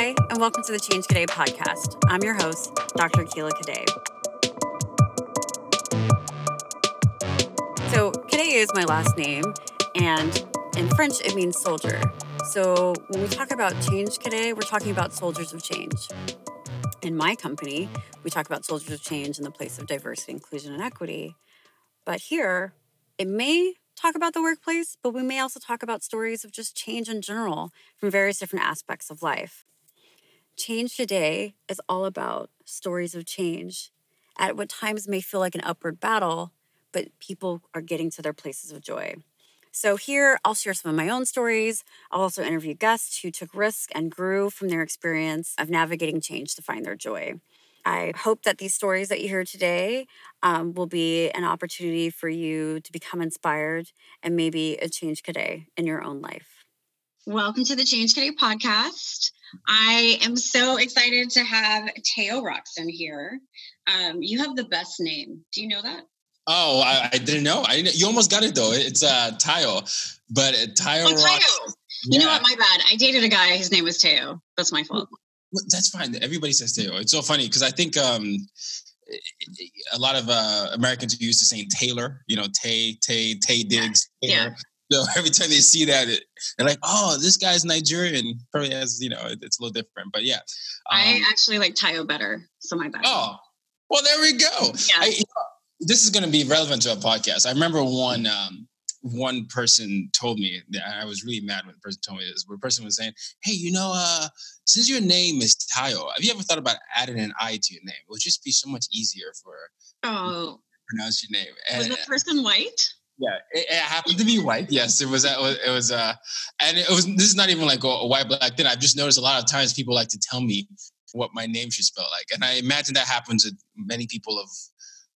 Hi, and welcome to the Change Today podcast. I'm your host, Dr. Keela Cadet. So, Cadet is my last name, and in French, it means soldier. So, when we talk about Change Cadet, we're talking about soldiers of change. In my company, we talk about soldiers of change in the place of diversity, inclusion, and equity. But here, it may talk about the workplace, but we may also talk about stories of just change in general from various different aspects of life. Change today is all about stories of change at what times may feel like an upward battle, but people are getting to their places of joy. So, here I'll share some of my own stories. I'll also interview guests who took risks and grew from their experience of navigating change to find their joy. I hope that these stories that you hear today um, will be an opportunity for you to become inspired and maybe a change today in your own life. Welcome to the Change Today podcast. I am so excited to have Teo Rockson here. Um, you have the best name. Do you know that? Oh, I, I didn't know. I didn't, you almost got it though. It's uh, Tayo, but uh, Tayo. Oh, Tayo. You know what? My bad. I dated a guy. His name was Teo. That's my fault. That's fine. Everybody says Taylor. It's so funny because I think um, a lot of uh, Americans are used to saying Taylor. You know, Tay, Tay, Taye Diggs. Taylor. So every time they see that, it, they're like, "Oh, this guy's Nigerian." Probably has, you know, it's a little different, but yeah. Um, I actually like Tayo better, so my bad. Oh, well, there we go. Yeah. I, you know, this is going to be relevant to a podcast. I remember one um, one person told me that I was really mad when the person told me this. Where the person was saying, "Hey, you know, uh, since your name is Tayo, have you ever thought about adding an I to your name? It would just be so much easier for oh pronounce your name." And, was the person white? Yeah, it, it, happened to be white. Yes, it was. It was. Uh, and it was. This is not even like a, white black thing. I've just noticed a lot of times people like to tell me what my name should spell like, and I imagine that happens with many people of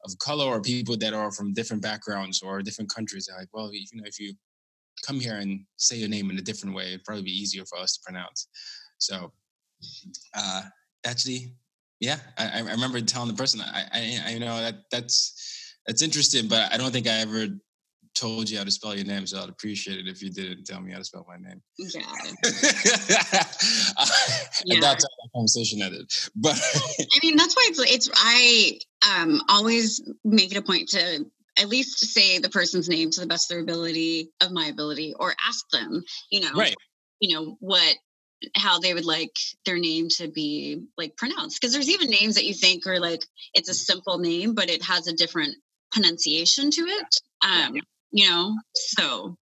of color or people that are from different backgrounds or different countries. They're like, well, you know, if you come here and say your name in a different way, it'd probably be easier for us to pronounce. So, uh, actually, yeah, I, I remember telling the person, I, I, I know that that's that's interesting, but I don't think I ever told you how to spell your name, so I'd appreciate it if you didn't tell me how to spell my name. Yeah. yeah. That's how that conversation ended. But I mean, that's why it's it's I um always make it a point to at least say the person's name to the best of their ability of my ability or ask them, you know, right. you know, what how they would like their name to be like pronounced because there's even names that you think are like it's a simple name but it has a different pronunciation to it um you know so.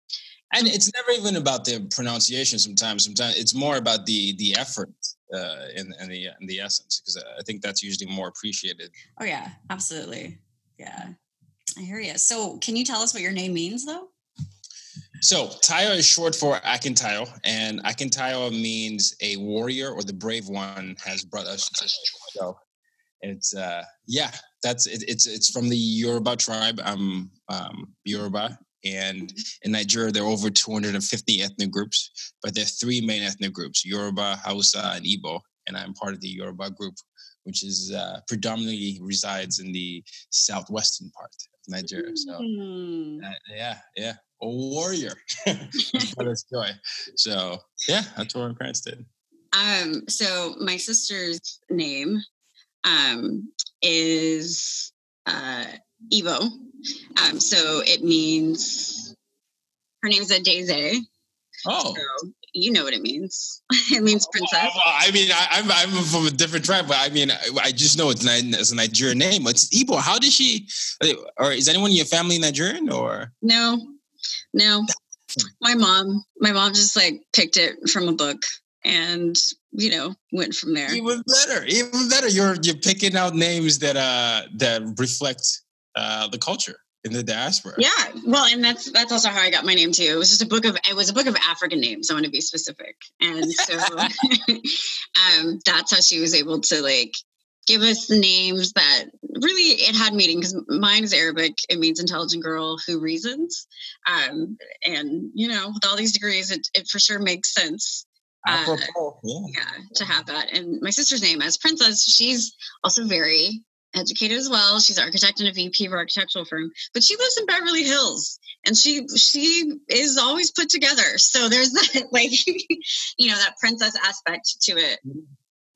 And it's never even about the pronunciation sometimes sometimes it's more about the the effort uh in, in the in the essence because i think that's usually more appreciated. Oh yeah absolutely. Yeah. I hear you so can you tell us what your name means though? So Tayo is short for Akintayo, and Akintayo means a warrior or the brave one has brought us to so it's uh yeah that's it, it's it's from the yoruba tribe i'm um yoruba. And in nigeria there are over 250 ethnic groups but there are three main ethnic groups yoruba hausa and igbo. And i'm part of the yoruba group which is uh, predominantly resides in the southwestern part of nigeria. So mm. uh, yeah yeah a warrior. For this joy. So yeah that's what my parents did. Um so my sister's name um, is uh, Evo. Um, so it means her name is Adeze. Oh. So you know what it means. it means princess. Well, I mean, I, am I'm, I'm from a different tribe, but I mean, I, I just know it's, it's a Nigerian name. It's Igbo. How did she, or is anyone in your family Nigerian or? No, no. My mom, my mom just like picked it from a book and you know went from there. Even better even better. You're you're picking out names that uh that reflect uh the culture in the diaspora. Yeah well and that's that's also how i got my name too. It was just a book of it was a book of african names i want to be specific. And so um that's how she was able to like give us names that really it had meaning because mine is arabic. It means intelligent girl who reasons. Um and you know with all these degrees it, it for sure makes sense uh, yeah. yeah, to have that. And my sister's name as Princess, she's also very educated as well. She's an architect and a VP of an architectural firm, but she lives in Beverly Hills and she she is always put together. So there's that like you know that princess aspect to it.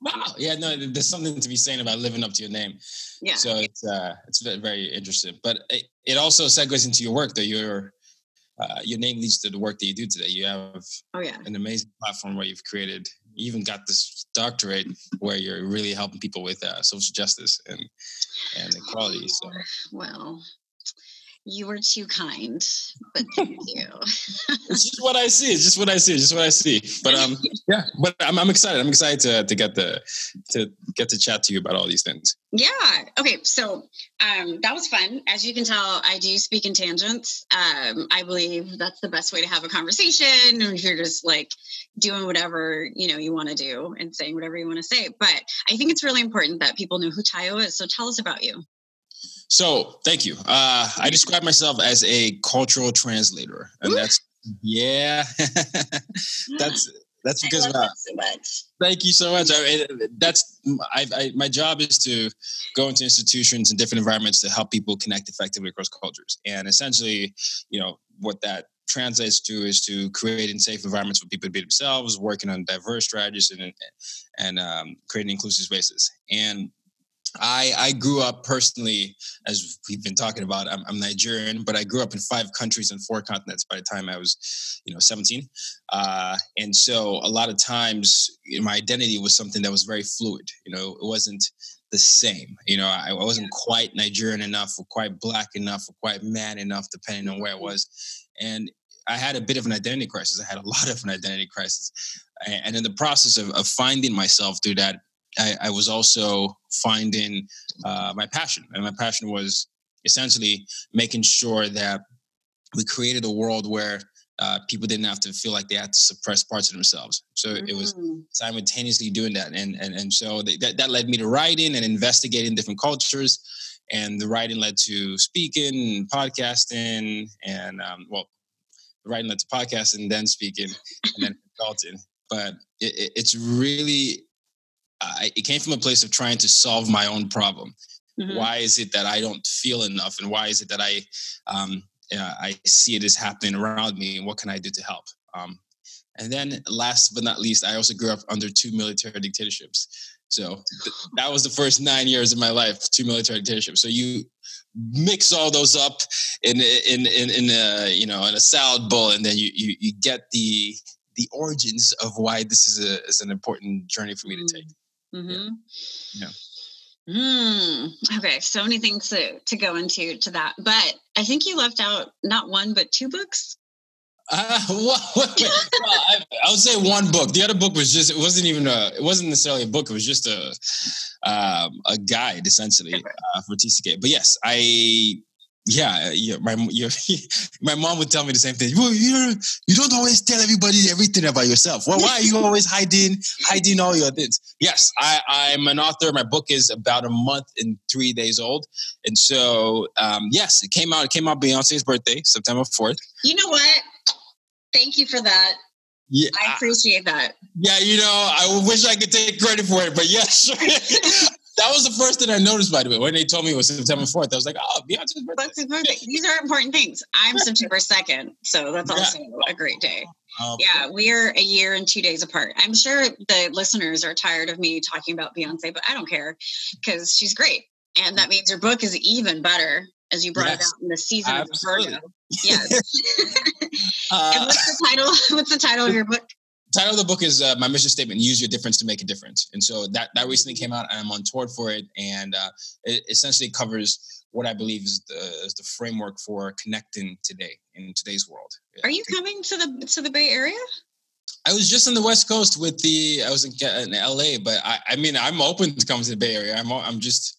Wow. Yeah, no, there's something to be saying about living up to your name. Yeah. So it's uh it's very interesting. But it, it also segues into your work though. Your uh, your name leads to the work that you do today. You have oh yeah an amazing platform where you've created you even got this doctorate where you're really helping people with uh, social justice and and equality. So well, you were too kind, but thank you. it's just what I see. It's just what I see. It's just what I see. But um, yeah. But I'm, I'm excited. I'm excited to to get the to get to chat to you about all these things. Yeah. Okay. So um, that was fun. As you can tell, I do speak in tangents. Um, I believe that's the best way to have a conversation. If you're just like doing whatever you know you want to do and saying whatever you want to say, but I think it's really important that people know who Tayo is. So tell us about you. So thank you. Uh, I describe myself as a cultural translator, and that's yeah, that's that's because I love so much. Thank you so much. I, that's I, I, my job is to go into institutions and different environments to help people connect effectively across cultures, and essentially, you know, what that translates to is to creating safe environments for people to be themselves, working on diverse strategies, and and um, creating inclusive spaces. And I, I grew up personally, as we've been talking about, I'm, I'm, Nigerian, but I grew up in five countries and four continents by the time I was, you know, 17. Uh, and so a lot of times you know, my identity was something that was very fluid. You know, it wasn't the same. You know, I, I wasn't quite Nigerian enough or quite black enough or quite man enough, depending on where I mm-hmm. was. And I had a bit of an identity crisis. I had a lot of an identity crisis. And in the process of, of finding myself through that, I, I was also finding uh, my passion, and my passion was essentially making sure that we created a world where uh, people didn't have to feel like they had to suppress parts of themselves. So mm-hmm. it was mm. simultaneously doing that, and and and so that that led me to writing and investigating different cultures, and the writing led to speaking, and podcasting, and um, well, the writing led to podcasting, then speaking, and then consulting. But it, it, it's really I, it came from a place of trying to solve my own problem. Mm-hmm. Why is it that I don't feel enough, and why is it that I um, uh, I see it as happening around me, and what can I do to help? Um, and then, last but not least, I also grew up under two military dictatorships. So th- that was the first nine years of my life, two military dictatorships. So you mix all those up in in in, in a you know in a salad bowl, and then you you, you get the the origins of why this is a is an important journey for me to take. Mm-hmm. Yeah. Mm, okay, so many things to, to go into to that, but I think you left out not one but two books. Uh, well, well, I, I, would say one book. The other book was just it wasn't even a it wasn't necessarily a book. It was just a um, a guide essentially uh, for TCK. But yes, I yeah, yeah, my your, my mom would tell me the same thing. Well, you don't, you don't always tell everybody everything about yourself. Well, why are you always hiding hiding all your things? Yes, I, I'm an author. My book is about a month and three days old, and so um, yes, it came out. It came out Beyonce's birthday, September fourth. You know what? Thank you for that. Yeah, I appreciate that. Yeah, you know, I wish I could take credit for it, but yes, that was the first thing I noticed, by the way, when they told me it was September 4th. I was like, oh, Beyonce's birthday. Birthday. These are important things. I'm September 2nd, so that's also yeah. a great day. Um, yeah, we are a year and two days apart. I'm sure the listeners are tired of me talking about Beyonce, but I don't care because she's great. And that means your book is even better as you brought yes. it out in the season Absolutely. of Virgo. Yes. uh, and what's the title? What's the title of your book? Title of the book is uh, my mission statement use your difference to make a difference and so that that recently came out and i'm on tour for it and uh, it essentially covers what i believe is the, is the framework for connecting today in today's world are you coming to the to the bay area I was just on the West Coast with the. I was in, in LA, but I, I mean, I'm open to come to the Bay Area. I'm, I'm just,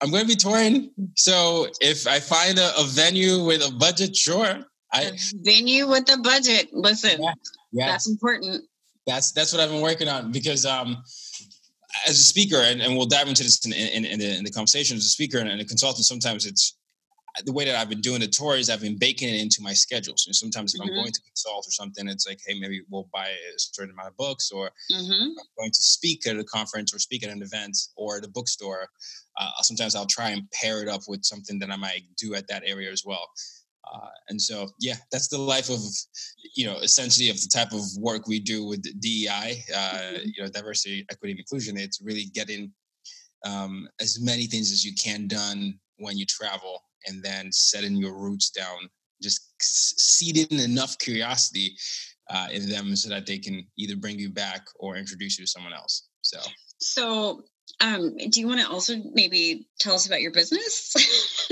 I'm going to be touring. So if I find a, a venue with a budget, sure. I a venue with a budget. Listen, yeah. Yeah, that's important. That's that's what I've been working on because um, as a speaker, and, and we'll dive into this in, in, in, the, in the conversation as a speaker and, and a consultant. Sometimes it's the way that I've been doing the tours, I've been baking it into my schedule. So sometimes if Mhm. I'm going to consult or something, it's like, hey, maybe we'll buy a certain amount of books, or hmm I'm going to speak at a conference or speak at an event or at a bookstore. Uh, sometimes I'll try and pair it up with something that I might do at that area as well. Uh, and so, yeah, that's the life of, you know, essentially of the type of work we do with DEI, uh, Mhm. you know, diversity, equity, and inclusion. It's really getting um, as many things as you can done when you travel and then setting your roots down, just seeding enough curiosity uh, in them so that they can either bring you back or introduce you to someone else. So, So, um, do you want to also maybe tell us about your business?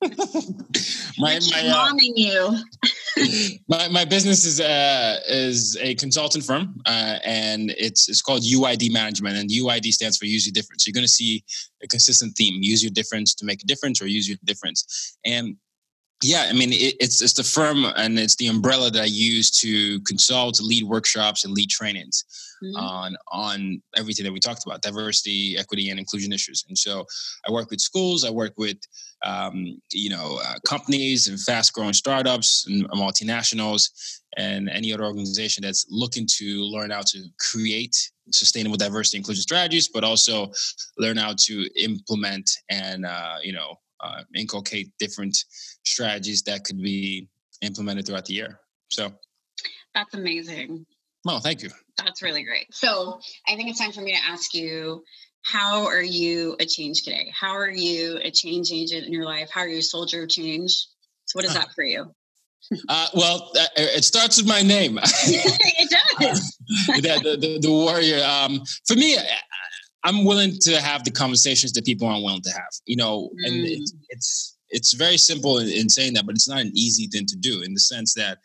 my, my, uh, momming you. my, my business is uh, is a consultant firm, uh, and it's it's called UYD Management, and UYD stands for Use Your Difference. You're going to see a consistent theme: use your difference to make a difference, or use your difference. And yeah, I mean, it, it's it's the firm and it's the umbrella that I use to consult, lead workshops, and lead trainings Mhm. on on everything that we talked about diversity equity and inclusion issues and so i work with schools i work with um, you know uh, companies and fast growing startups and multinationals and any other organization that's looking to learn how to create sustainable diversity inclusion strategies but also learn how to implement and uh, you know uh, inculcate different strategies that could be implemented throughout the year so That's amazing. well thank you That's really great. So, I think it's time for me to ask you how are you a change today? How are you a change agent in your life? How are you a soldier of change? So, what is that for you? Uh, well, uh, it starts with my name. it does. the, the, the, the warrior. Um, for me, I'm willing to have the conversations that people aren't willing to have. You know, and Mm. it's, it's it's very simple in, in saying that, but it's not an easy thing to do in the sense that,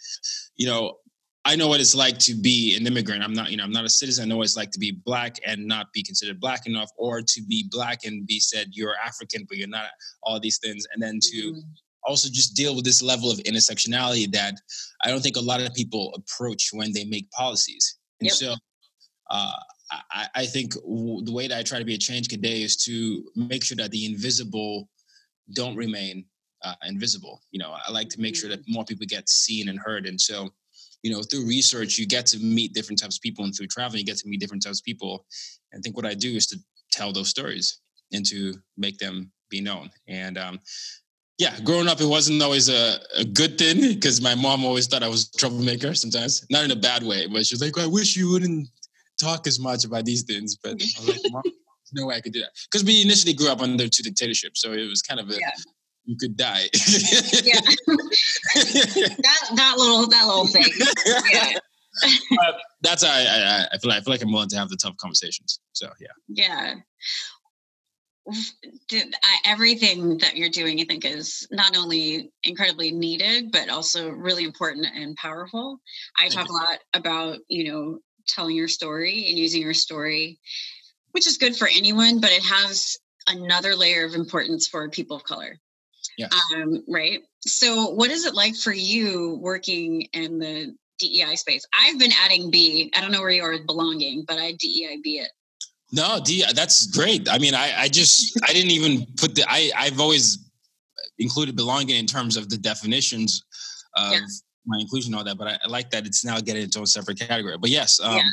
you know, I know what it's like to be an immigrant. I'm not, you know, I'm not a citizen. I know what it's like to be black and not be considered black enough, or to be black and be said you're African, but you're not. All these things, and then to Mm. also just deal with this level of intersectionality that I don't think a lot of people approach when they make policies. And Yep. so uh, I, I think w- the way that I try to be a change today is to make sure that the invisible don't remain uh, invisible. You know, I like to make sure that more people get seen and heard. And so, you know, through research, you get to meet different types of people, and through traveling, you get to meet different types of people. And I think what I do is to tell those stories and to make them be known. And um, yeah, growing up, it wasn't always a, a good thing because my mom always thought I was a troublemaker sometimes, not in a bad way, but she's like, I wish you wouldn't talk as much about these things. But I was like, no way I could do that. Because we initially grew up under two dictatorships. So it was kind of a, Yeah. you could die. Yeah. that that little that little thing. Yeah. But uh, that's how I, I, I feel. Like, I feel like I'm willing to have the tough conversations. So yeah. Yeah. Did, I, everything that you're doing, I think, is not only incredibly needed, but also really important and powerful. I Thank talk you. a lot about, you know, telling your story and using your story, which is good for anyone, but it has another layer of importance for people of color. Yeah. Um, right. So, what is it like for you working in the DEI space? I've been adding B. I don't know where you are with belonging, but I DEI B it. No, D, that's great. I mean, I, I just I didn't even put the I I've always included belonging in terms of the definitions of Yeah. My inclusion and all that, but I, I like that it's now getting into a separate category. But yes, um, Yeah.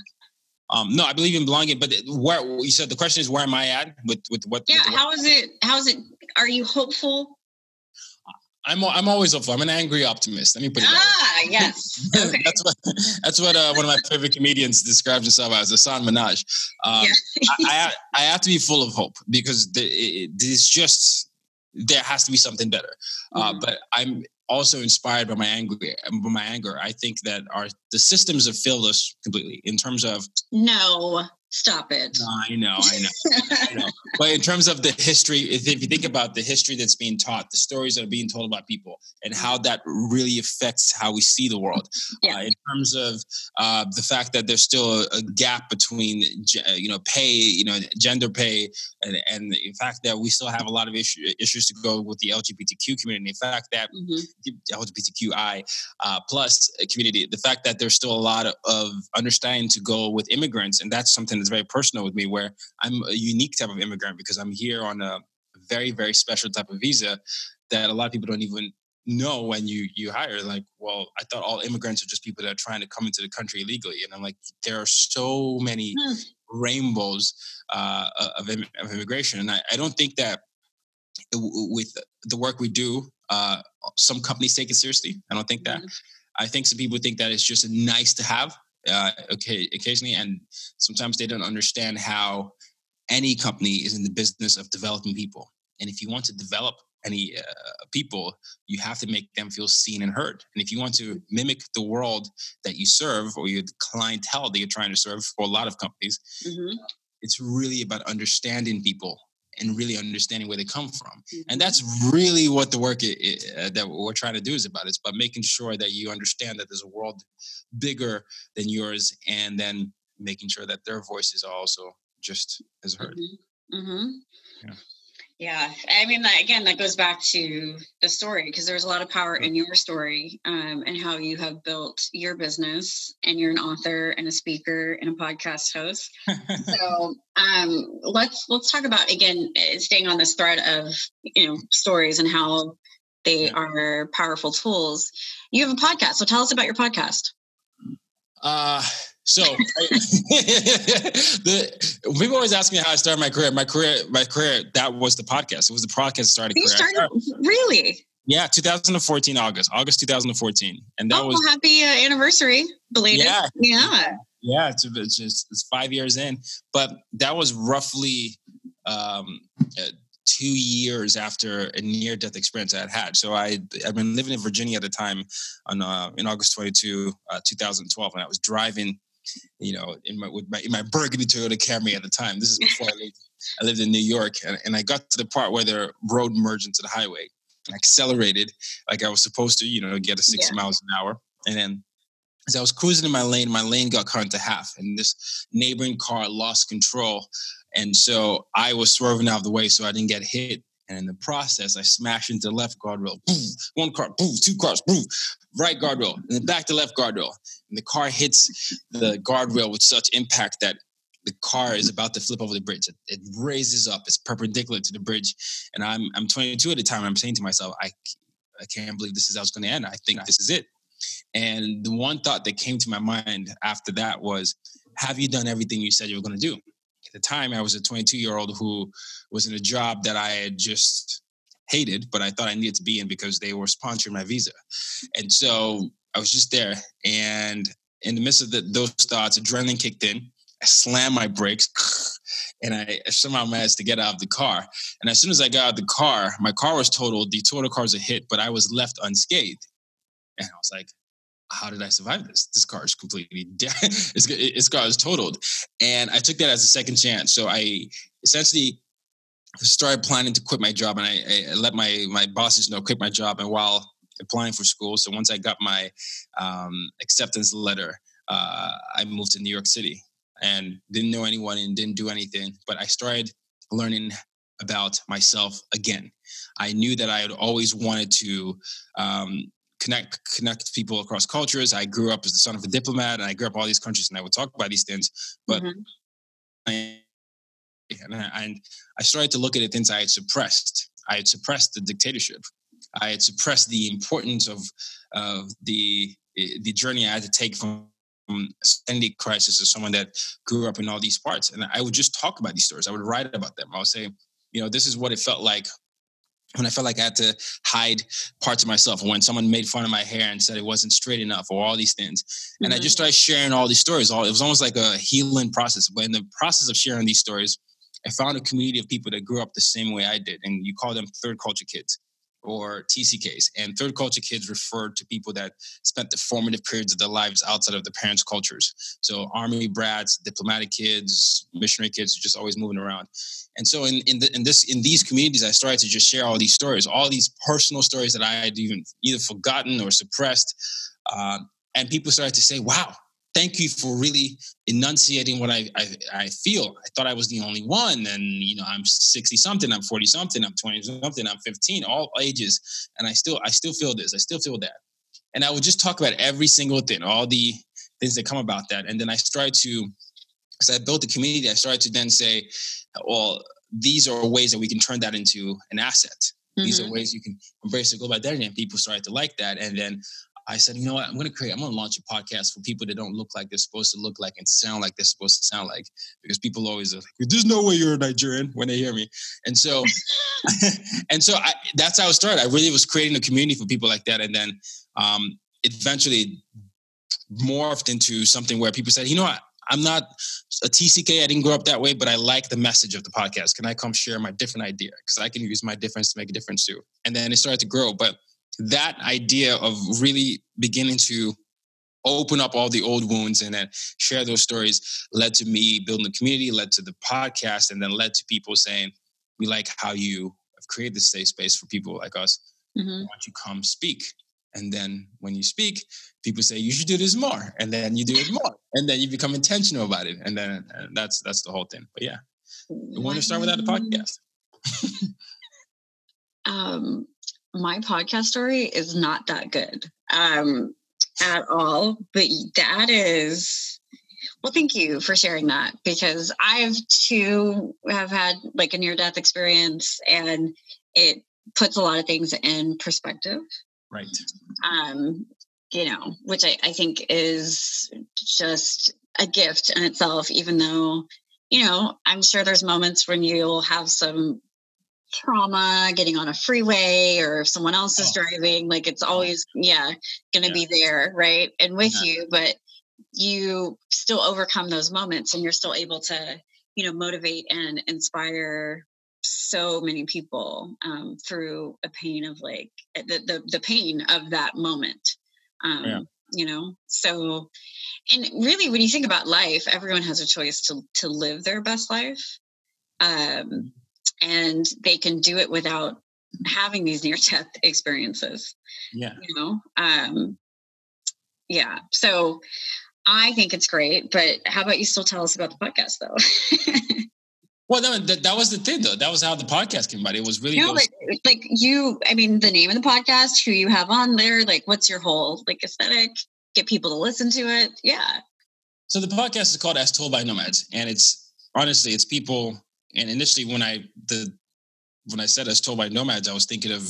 um, no, I believe in belonging. But where you said the question is where am I at with with what? Yeah. with How is it? How is it? Are you hopeful? I'm I'm always hopeful. I'm an angry optimist. Let me put it. that way. Ah, yes. Okay. that's what that's what uh, one of my favorite comedians describes himself as Hasan Minhaj. Um, Yeah. I, I I have to be full of hope because the, it, it's just there has to be something better. Uh, Mhm. but I'm also inspired by my anger. By my anger, I think that our the systems have failed us completely in terms of. No, stop it. I know, I know. I know. But in terms of the history, if, if you think about the history that's being taught, the stories that are being told about people, and how that really affects how we see the world, Yeah. uh, in terms of uh, the fact that there's still a, a gap between, uh, you know, pay, you know, gender pay, and, and the fact that we still have a lot of issue, issues to go with the LGBTQ community. The fact that Mhm. the LGBTQI uh, plus community, the fact that there's still a lot of, of understanding to go with immigrants, and that's something that's very personal with me, where I'm a unique type of immigrant because I'm here on a very very special type of visa that a lot of people don't even know when you you hire. Like well i thought all immigrants are just people that are trying to come into the country illegally. And i'm like there are so many mm. rainbows uh, of, of immigration. And I, I don't think that with the work we do uh, some companies take it seriously. I don't think that. Mm-hmm. i think some people think that it's just nice to have uh, okay occasionally and sometimes they don't understand how any company is in the business of developing people and if you want to develop any uh, people, you have to make them feel seen and heard. And if you want to mimic the world that you serve or your clientele that you're trying to serve for a lot of companies, mm-hmm. it's really about understanding people and really understanding where they come from. Mm-hmm. And that's really what the work it, it, uh, that we're trying to do is about. It's about making sure that you understand that there's a world bigger than yours and then making sure that their voices are also just as heard. Mm-hmm. mm-hmm. Yeah. Yeah, I mean, again, that goes back to the story because there's a lot of power in your story um, and how you have built your business, and you're an author and a speaker and a podcast host. so um, let's let's talk about again, eh, staying on this thread of you know stories and how they yeah. are powerful tools. You have a podcast, so tell us about your podcast. Uh so the people always ask me how I started my career. My career, my career, that was the podcast. It was the podcast started. You career. started really? Yeah, 2014 August, August 2014, and that oh, was happy uh, anniversary, belated. Yeah, yeah, yeah. It's, it's just it's five years in, but that was roughly um, uh, two years after a near death experience I had had. So I I've been living in Virginia at the time on uh, in August 22, uh, 2012, and I was driving you know, in my with my in my burgundy Toyota Camry at the time. This is before I lived I lived in New York, and, and I got to the part where the road merged into the highway. I accelerated like I was supposed to, you know, get to 60 yeah. miles an hour, and then as I was cruising in my lane, my lane got cut into half, and this neighboring car lost control, and so I was swerving out of the way so I didn't get hit. And in the process, I smash into the left guardrail. Boom, one car, boom, two cars, boom, right guardrail, and then back to left guardrail. And the car hits the guardrail with such impact that the car is about to flip over the bridge. It, it raises up, it's perpendicular to the bridge. And I'm I'm 22 at the time. I'm saying to myself, I I can't believe this is how it's going to end. I think this is it. And the one thought that came to my mind after that was, have you done everything you said you were going to do? At the time, I was a 22 year old who was in a job that I had just hated, but I thought I needed to be in because they were sponsoring my visa. And so I was just there. And in the midst of the, those thoughts, adrenaline kicked in. I slammed my brakes and I somehow managed to get out of the car. And as soon as I got out of the car, my car was totaled. The total car's a hit, but I was left unscathed. And I was like, how did I survive this? This car is completely dead. it's, its car is totaled. And I took that as a second chance. So I essentially started planning to quit my job and I, I, let my, my bosses know, quit my job. And while applying for school, so once I got my um, acceptance letter, uh, I moved to New York City and didn't know anyone and didn't do anything. But I started learning about myself again. I knew that I had always wanted to um, connect connect people across cultures. I grew up as the son of a diplomat, and I grew up all these countries, and I would talk about these things. But mm-hmm. I, and, I, started to look at the things I had suppressed. I had suppressed the dictatorship. I had suppressed the importance of of the the journey I had to take from from identity crisis as someone that grew up in all these parts. And I would just talk about these stories. I would write about them. I would say, you know, this is what it felt like when I felt like I had to hide parts of myself, when someone made fun of my hair and said it wasn't straight enough, or all these things, and mm-hmm. I just started sharing all these stories. All it was almost like a healing process. But in the process of sharing these stories, I found a community of people that grew up the same way I did, and you call them third culture kids or TCKs. And third culture kids refer to people that spent the formative periods of their lives outside of their parents' cultures. So army brats, diplomatic kids, missionary kids, just always moving around. And so in in, the, in this in these communities, I started to just share all these stories, all these personal stories that I had even either forgotten or suppressed. Uh, and people started to say, "Wow, thank you for really enunciating what I, I, I feel. I thought I was the only one, and you know, I'm 60 something, I'm 40 something, I'm 20 something, I'm 15, all ages, and I still I still feel this, I still feel that, and I would just talk about every single thing, all the things that come about that, and then I started to, as I built the community, I started to then say, well, these are ways that we can turn that into an asset These are mm-hmm. ways you can embrace a global identity, and people started to like that. And then I said, you know what, I'm going to create, I'm going to launch a podcast for people that don't look like they're supposed to look like and sound like they're supposed to sound like, because people always are like, there's no way you're a Nigerian when they hear me. And so, and so I, that's how it started. I really was creating a community for people like that. And then um, eventually morphed into something where people said, you know what, I'm not a TCK. I didn't grow up that way, but I like the message of the podcast. Can I come share my different idea? Because I can use my difference to make a difference too. And then it started to grow. But that idea of really beginning to open up all the old wounds and then share those stories led to me building a community, led to the podcast, and then led to people saying, We like how you have created this safe space for people like us. Mm-hmm. Why don't you come speak? And then when you speak, people say you should do this more, and then you do it more, and then you become intentional about it, and then and that's that's the whole thing. But yeah, I want to start without a podcast. um, my podcast story is not that good um, at all, but that is well, thank you for sharing that because I've too have had like a near death experience and it puts a lot of things in perspective. Right. Um, you know, which I, I think is just a gift in itself, even though, you know, I'm sure there's moments when you'll have some trauma getting on a freeway or if someone else is oh. driving like it's always yeah gonna yeah. be there right and with yeah. you but you still overcome those moments and you're still able to you know motivate and inspire so many people um, through a pain of like eh, the, the, the pain of that moment um, yeah. you know so and really when you think about life everyone has a choice to to live their best life um, mm-hmm and they can do it without having these near death experiences. Yeah. You know, um, yeah. So I think it's great, but how about you still tell us about the podcast though? well, no, that, that was the thing though. That was how the podcast came about. It was really no, like, like you, I mean, the name of the podcast, who you have on there, like what's your whole like aesthetic, get people to listen to it. Yeah. So the podcast is called As Told by Nomads and it's honestly, it's people and initially, when I the when I said as told by nomads, I was thinking of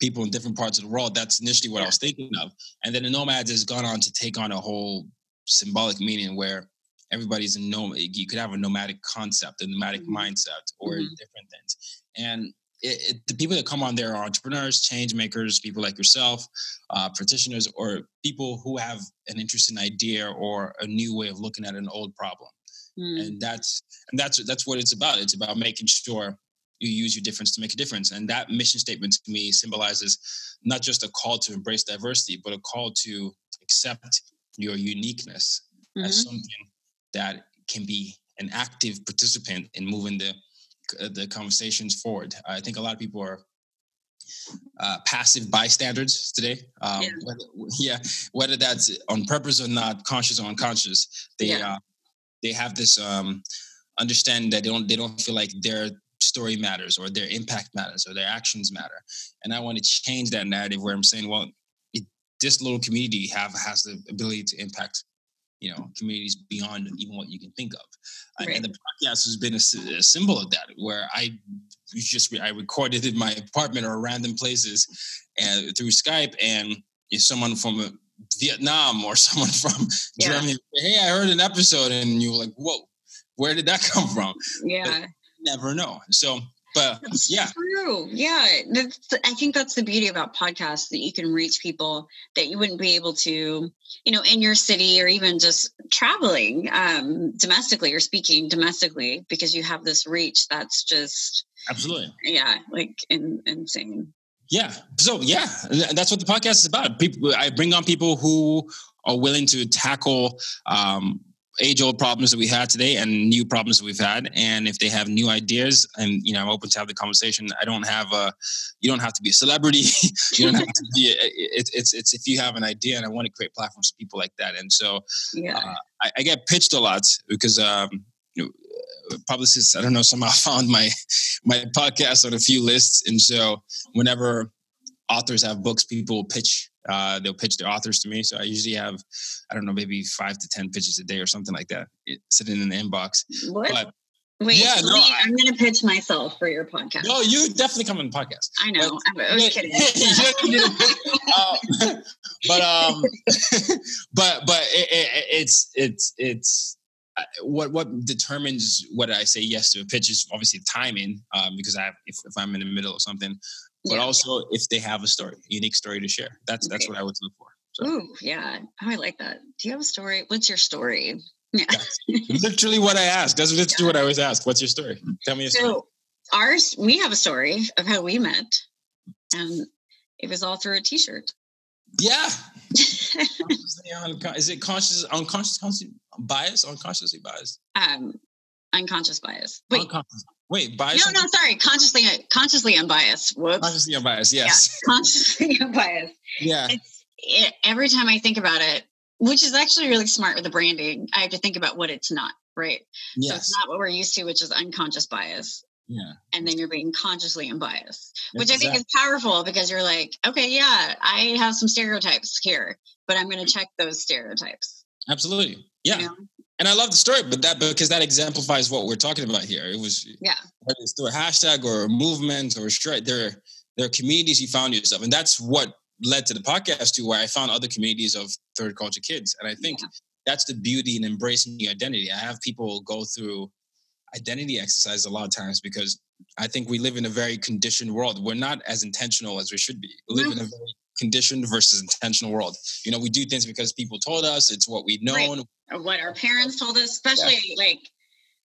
people in different parts of the world. That's initially what. I was thinking of. And then the nomads has gone on to take on a whole symbolic meaning where everybody's a nomad. You could have a nomadic concept, a nomadic mm-hmm. mindset, or mm-hmm. different things. And it, it, the people that come on there are entrepreneurs, change makers, people like yourself, uh, practitioners, or people who have an interesting idea or a new way of looking at an old problem. Mm. And that's and that's that's what it's about. It's about making sure you use your difference to make a difference. And that mission statement to me symbolizes not just a call to embrace diversity, but a call to accept your uniqueness mm-hmm. as something that can be an active participant in moving the the conversations forward. I think a lot of people are uh, passive bystanders today. Um, yeah. Whether, yeah. whether that's on purpose or not, conscious or unconscious, they yeah. uh, they have this um, understanding that they don't they don't feel like their story matters or their impact matters or their actions matter. And I want to change that narrative where I'm saying, well, it, this little community have has the ability to impact you know communities beyond even what you can think of right. and the podcast has been a, a, symbol of that where i just i recorded in my apartment or random places and through skype and if someone from Vietnam or someone from yeah. Germany. Hey, I heard an episode, and you were like, "Whoa, where did that come from?" Yeah, never know. So, but that's yeah, true. Yeah, that's, I think that's the beauty about podcasts that you can reach people that you wouldn't be able to, you know, in your city or even just traveling um, domestically or speaking domestically because you have this reach that's just absolutely yeah, like in, insane. Yeah. So yeah, that's what the podcast is about. People, I bring on people who are willing to tackle um, age-old problems that we had today and new problems that we've had. And if they have new ideas, and you know, I'm open to have the conversation. I don't have a, you don't have to be a celebrity. you don't have to be. It's it's it's if you have an idea, and I want to create platforms for people like that. And so, yeah, uh, I, I, get pitched a lot because um, you know, publicists, I don't know, somehow found my my podcast on a few lists, and so whenever authors have books, people pitch. Uh, they'll pitch their authors to me. So I usually have, I don't know, maybe five to ten pitches a day or something like that, sitting in the inbox. What? But Wait, yeah, no, I, am going to pitch myself for your podcast. No, you definitely come on the podcast. I know. But, I was kidding. uh, but um, but but it, it, it's it's it's what what determines whether I say yes to a pitch is obviously timing, um, because I have, if, if I'm in the middle of something, but yeah. also if they have a story, unique story to share. That's okay. that's what I would look for. So. Ooh, yeah. Oh, I like that. Do you have a story? What's your story? Yeah. literally what I ask. That's literally yeah. what I always ask. What's your story? Tell me a story. So ours, we have a story of how we met. And it was all through a t-shirt. Yeah. is it conscious, unconscious, bias, unconsciously biased? Um, unconscious bias. Wait, unconscious. Wait, bias? No, no, sorry. Consciously, consciously unbiased. Whoops. Consciously unbiased. Yes. Yeah, consciously unbiased. Yeah. It's, it, every time I think about it, which is actually really smart with the branding, I have to think about what it's not, right? Yes. So it's not what we're used to, which is unconscious bias. Yeah. And then you're being consciously unbiased, which exactly. I think is powerful because you're like, okay, yeah, I have some stereotypes here, but I'm going to check those stereotypes. Absolutely. Yeah. You know? And I love the story, but that because that exemplifies what we're talking about here. It was yeah, whether it's through a hashtag or a movement or a strike, there there are communities you found yourself, and that's what led to the podcast too, where I found other communities of third culture kids. And I think yeah. that's the beauty in embracing the identity. I have people go through identity exercises a lot of times because I think we live in a very conditioned world. We're not as intentional as we should be. We live in a very conditioned versus intentional world. You know, we do things because people told us, it's what we've known. Right. What our parents told us, especially yeah. like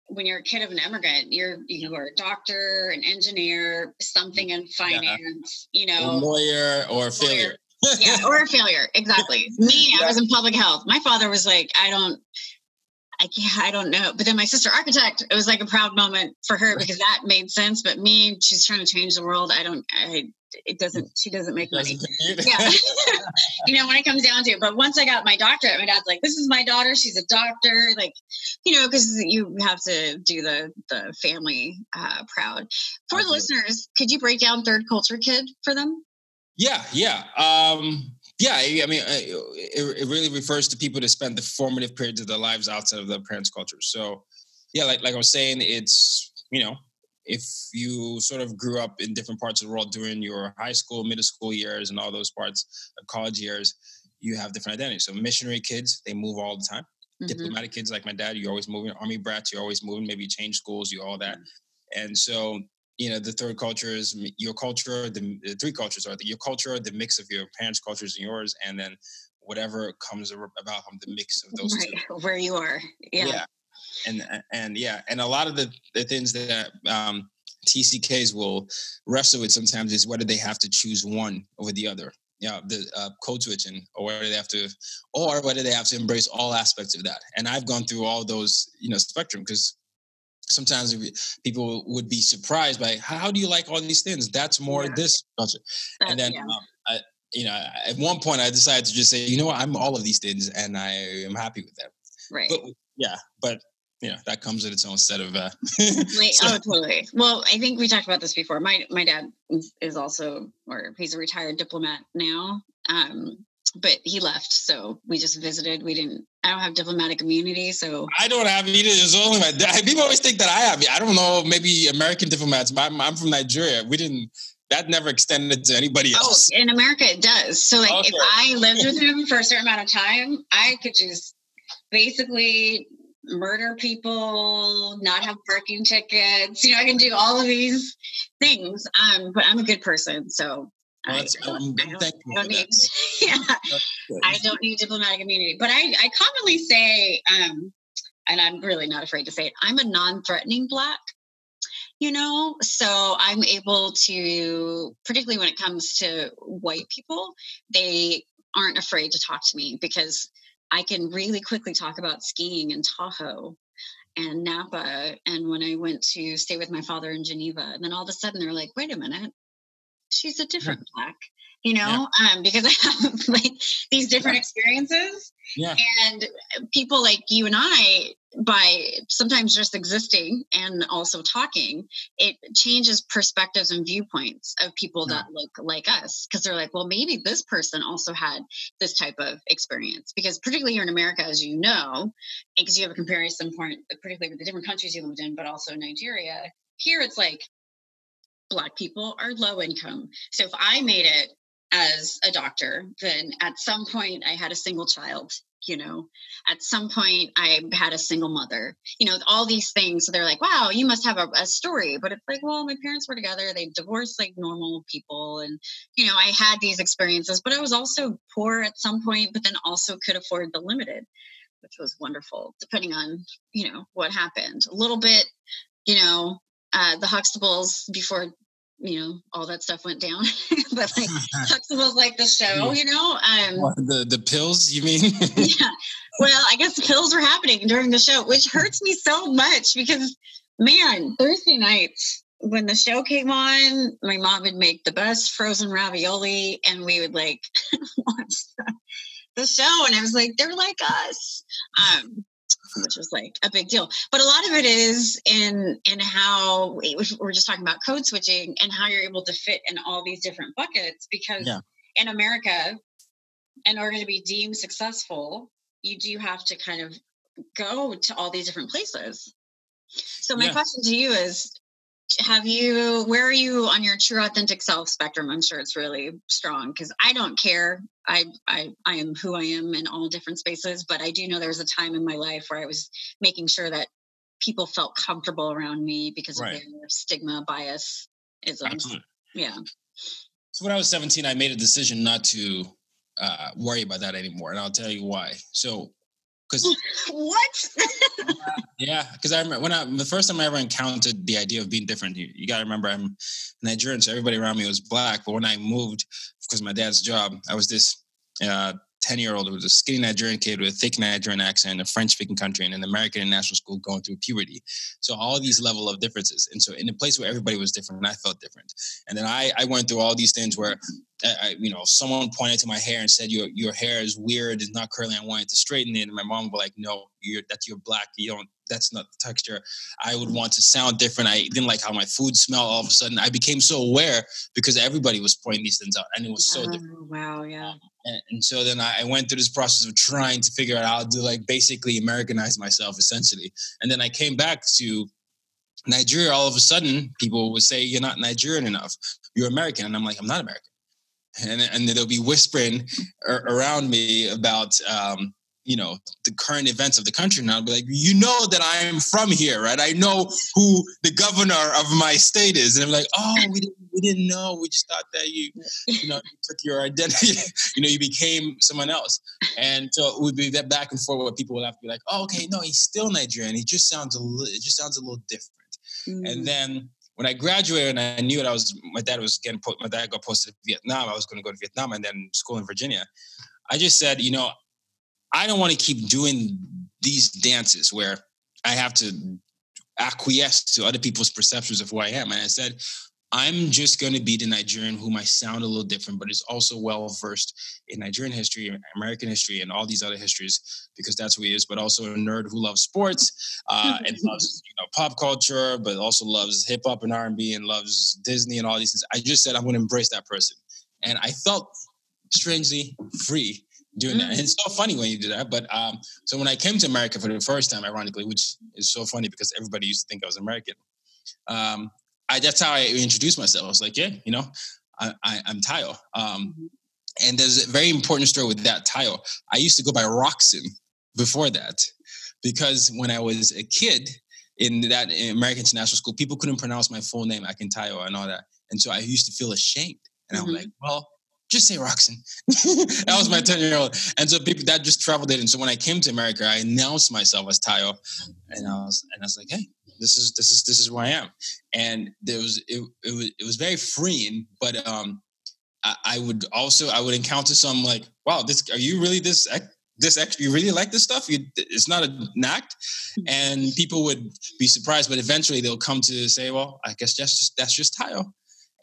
when you're a kid of an immigrant, you're you are a doctor, an engineer, something in finance, yeah. you know, a lawyer or a failure. yeah, or a failure. Exactly. Me, yeah. I was in public health. My father was like, I don't, I can't, I don't know. But then my sister, architect, it was like a proud moment for her because that made sense. But me, she's trying to change the world. I don't, I, it doesn't she doesn't make money. Yeah. You know when it comes down to it. But once i got my doctorate my dad's like this is my daughter. She's a doctor. Like you know because you have to do the the family uh, proud. For Absolutely. the listeners could you break down third culture kid for them? Yeah yeah. Um yeah i mean it, it really refers to people that spend the formative periods of their lives outside of their parents culture so yeah like, like i was saying it's you know if you sort of grew up in different parts of the world during your high school, middle school years, and all those parts of college years, you have different identities. So missionary kids, they move all the time. Mm-hmm. Diplomatic kids like my dad, you're always moving. Army brats, you're always moving. Maybe you change schools, you all that. Mm-hmm. And so, you know, the third culture is your culture. The, the three cultures are the, your culture, the mix of your parents' cultures and yours, and then whatever comes about from the mix of those right. two. Where you are, yeah. yeah and and yeah, and a lot of the, the things that um, TCKs will wrestle with sometimes is whether they have to choose one over the other. Yeah, the uh, code switching, or whether they have to, or whether they have to embrace all aspects of that. And I've gone through all those, you know, spectrum because sometimes people would be surprised by how do you like all these things? That's more yeah. this culture. And then, yeah. um, I, you know, at one point I decided to just say, you know what, I'm all of these things, and I am happy with them. Right. But, yeah, but you know that comes with its own set of uh like, so. oh totally well i think we talked about this before my my dad is also or he's a retired diplomat now um but he left so we just visited we didn't i don't have diplomatic immunity so i don't have either it's only my dad people always think that i have i don't know maybe american diplomats I'm, I'm from nigeria we didn't that never extended to anybody oh, else. Oh, in America it does. So like okay. if I lived with him for a certain amount of time, I could just basically murder people, not have parking tickets. You know, I can do all of these things. Um, but I'm a good person, so well, I, don't, I, don't, I don't need, yeah, I don't need diplomatic immunity. But I, I commonly say, um, and I'm really not afraid to say it, I'm a non-threatening black. You know, so I'm able to, particularly when it comes to white people, they aren't afraid to talk to me because I can really quickly talk about skiing in Tahoe and Napa. And when I went to stay with my father in Geneva, and then all of a sudden they're like, wait a minute, she's a different yeah. black you know yeah. um because i have like these different experiences yeah and people like you and i by sometimes just existing and also talking it changes perspectives and viewpoints of people yeah. that look like us because they're like well maybe this person also had this type of experience because particularly here in america as you know and because you have a comparison point particularly with the different countries you lived in but also nigeria here it's like black people are low income. So if i made it as a doctor then at some point i had a single child you know? At some point i had a single mother. You know all these things so they're like wow you must have a, a, story. But it's like well my parents were together they divorced like normal people and you know i had these experiences but i was also poor at some point but then also could afford the limited which was wonderful depending on you know what happened. A little bit you know uh, the Huxtables before you know all that stuff went down. But like Huxtables like the show you know? Um the the pills you mean? Yeah. Well i guess the pills were happening during the show which hurts me so much because man thursday nights when the show came on my mom would make the best frozen ravioli and we would like watch the show and i was like they're like us. Um which was like a big deal. But a lot of it is in in how we, are just talking about code switching and how you're able to fit in all these different buckets. Because yeah. in America, in order to be deemed successful, you do have to kind of go to all these different places. So my yeah. question to you is have you where are you on your true authentic self spectrum? I'm sure it's really strong because i don't care. I, I i am who i am in all different spaces but i do know there was a time in my life where i was making sure that people felt comfortable around me because right. of their stigma bias isms. Yeah. So when i was 17 i made a decision not to uh, worry about that anymore and i'll tell you why. So because what? yeah, because I remember when I the first time I ever encountered the idea of being different. You, you got to remember I'm Nigerian, so everybody around me was black. But when I moved, because my dad's job, I was this uh, 10 year old who was a skinny Nigerian kid with a thick Nigerian accent in a French speaking country and an American international school going through puberty. So all these level of differences. And so in a place where everybody was different, and I felt different. And then I, I went through all these things where, uh, I, you know, someone pointed to my hair and said, your, your hair is weird. It's not curly. I wanted to straighten it. And my mom was like, no, you're, that's you're black. You don't, that's not the texture. I would want to sound different. I didn't like how my food smelled all of a sudden. I became so aware because everybody was pointing these things out and it was so oh, different. Wow. Yeah. Um, And, and so then I, went through this process of trying to figure out how to like basically Americanize myself essentially. And then I came back to Nigeria. All of a sudden, people would say, You're not Nigerian enough. You're American. And I'm like, I'm not American. And, and they'll be whispering around me about, um, you know the current events of the country now. I'll be like, you know that I am from here, right? I know who the governor of my state is, and I'm like, oh, we didn't, we didn't know. We just thought that you, you know, you took your identity, you know, you became someone else, and so it would be that back and forth where people would have to be like, oh, okay, no, he's still Nigerian. He just sounds a little, it just sounds a little different. Mm. And then when I graduated and I knew that I was, my dad was getting, my dad got posted to Vietnam. I was going to go to Vietnam and then school in Virginia. I just said, you know, I don't want to keep doing these dances where I have to acquiesce to other people's perceptions of who I am. And I said, I'm just going to be the Nigerian who might sound a little different, but is also well versed in Nigerian history, American history, and all these other histories because that's who he is. But also a nerd who loves sports uh, and loves you know pop culture, but also loves hip hop and R and B and loves Disney and all these things. I just said I'm going to embrace that person, and I felt strangely free doing that. And it's so funny when you do that. But um, so when I came to America for the first time, ironically, which is so funny because everybody used to think I was American. Um, I that's how I introduced myself. I was like, yeah, you know, I, I, am Tayo. Um, mm-hmm. and there's a very important story with that Tayo. I used to go by Rockson before that because when I was a kid in that in American International School, people couldn't pronounce my full name, Akintayo, and all that. And so I used to feel ashamed. And mm-hmm. I'm like, well, just say Rockson. that was my 10 year old. And so people that just traveled it. And so when I came to America, I announced myself as Tayo. And I was and I was like, hey, this is this is this is who I am. And there was it, it was it was very freeing, but um I, would also I would encounter some like, wow, this are you really this this extra you really like this stuff you, it's not an act and people would be surprised but eventually they'll come to say well i guess that's just that's just Tayo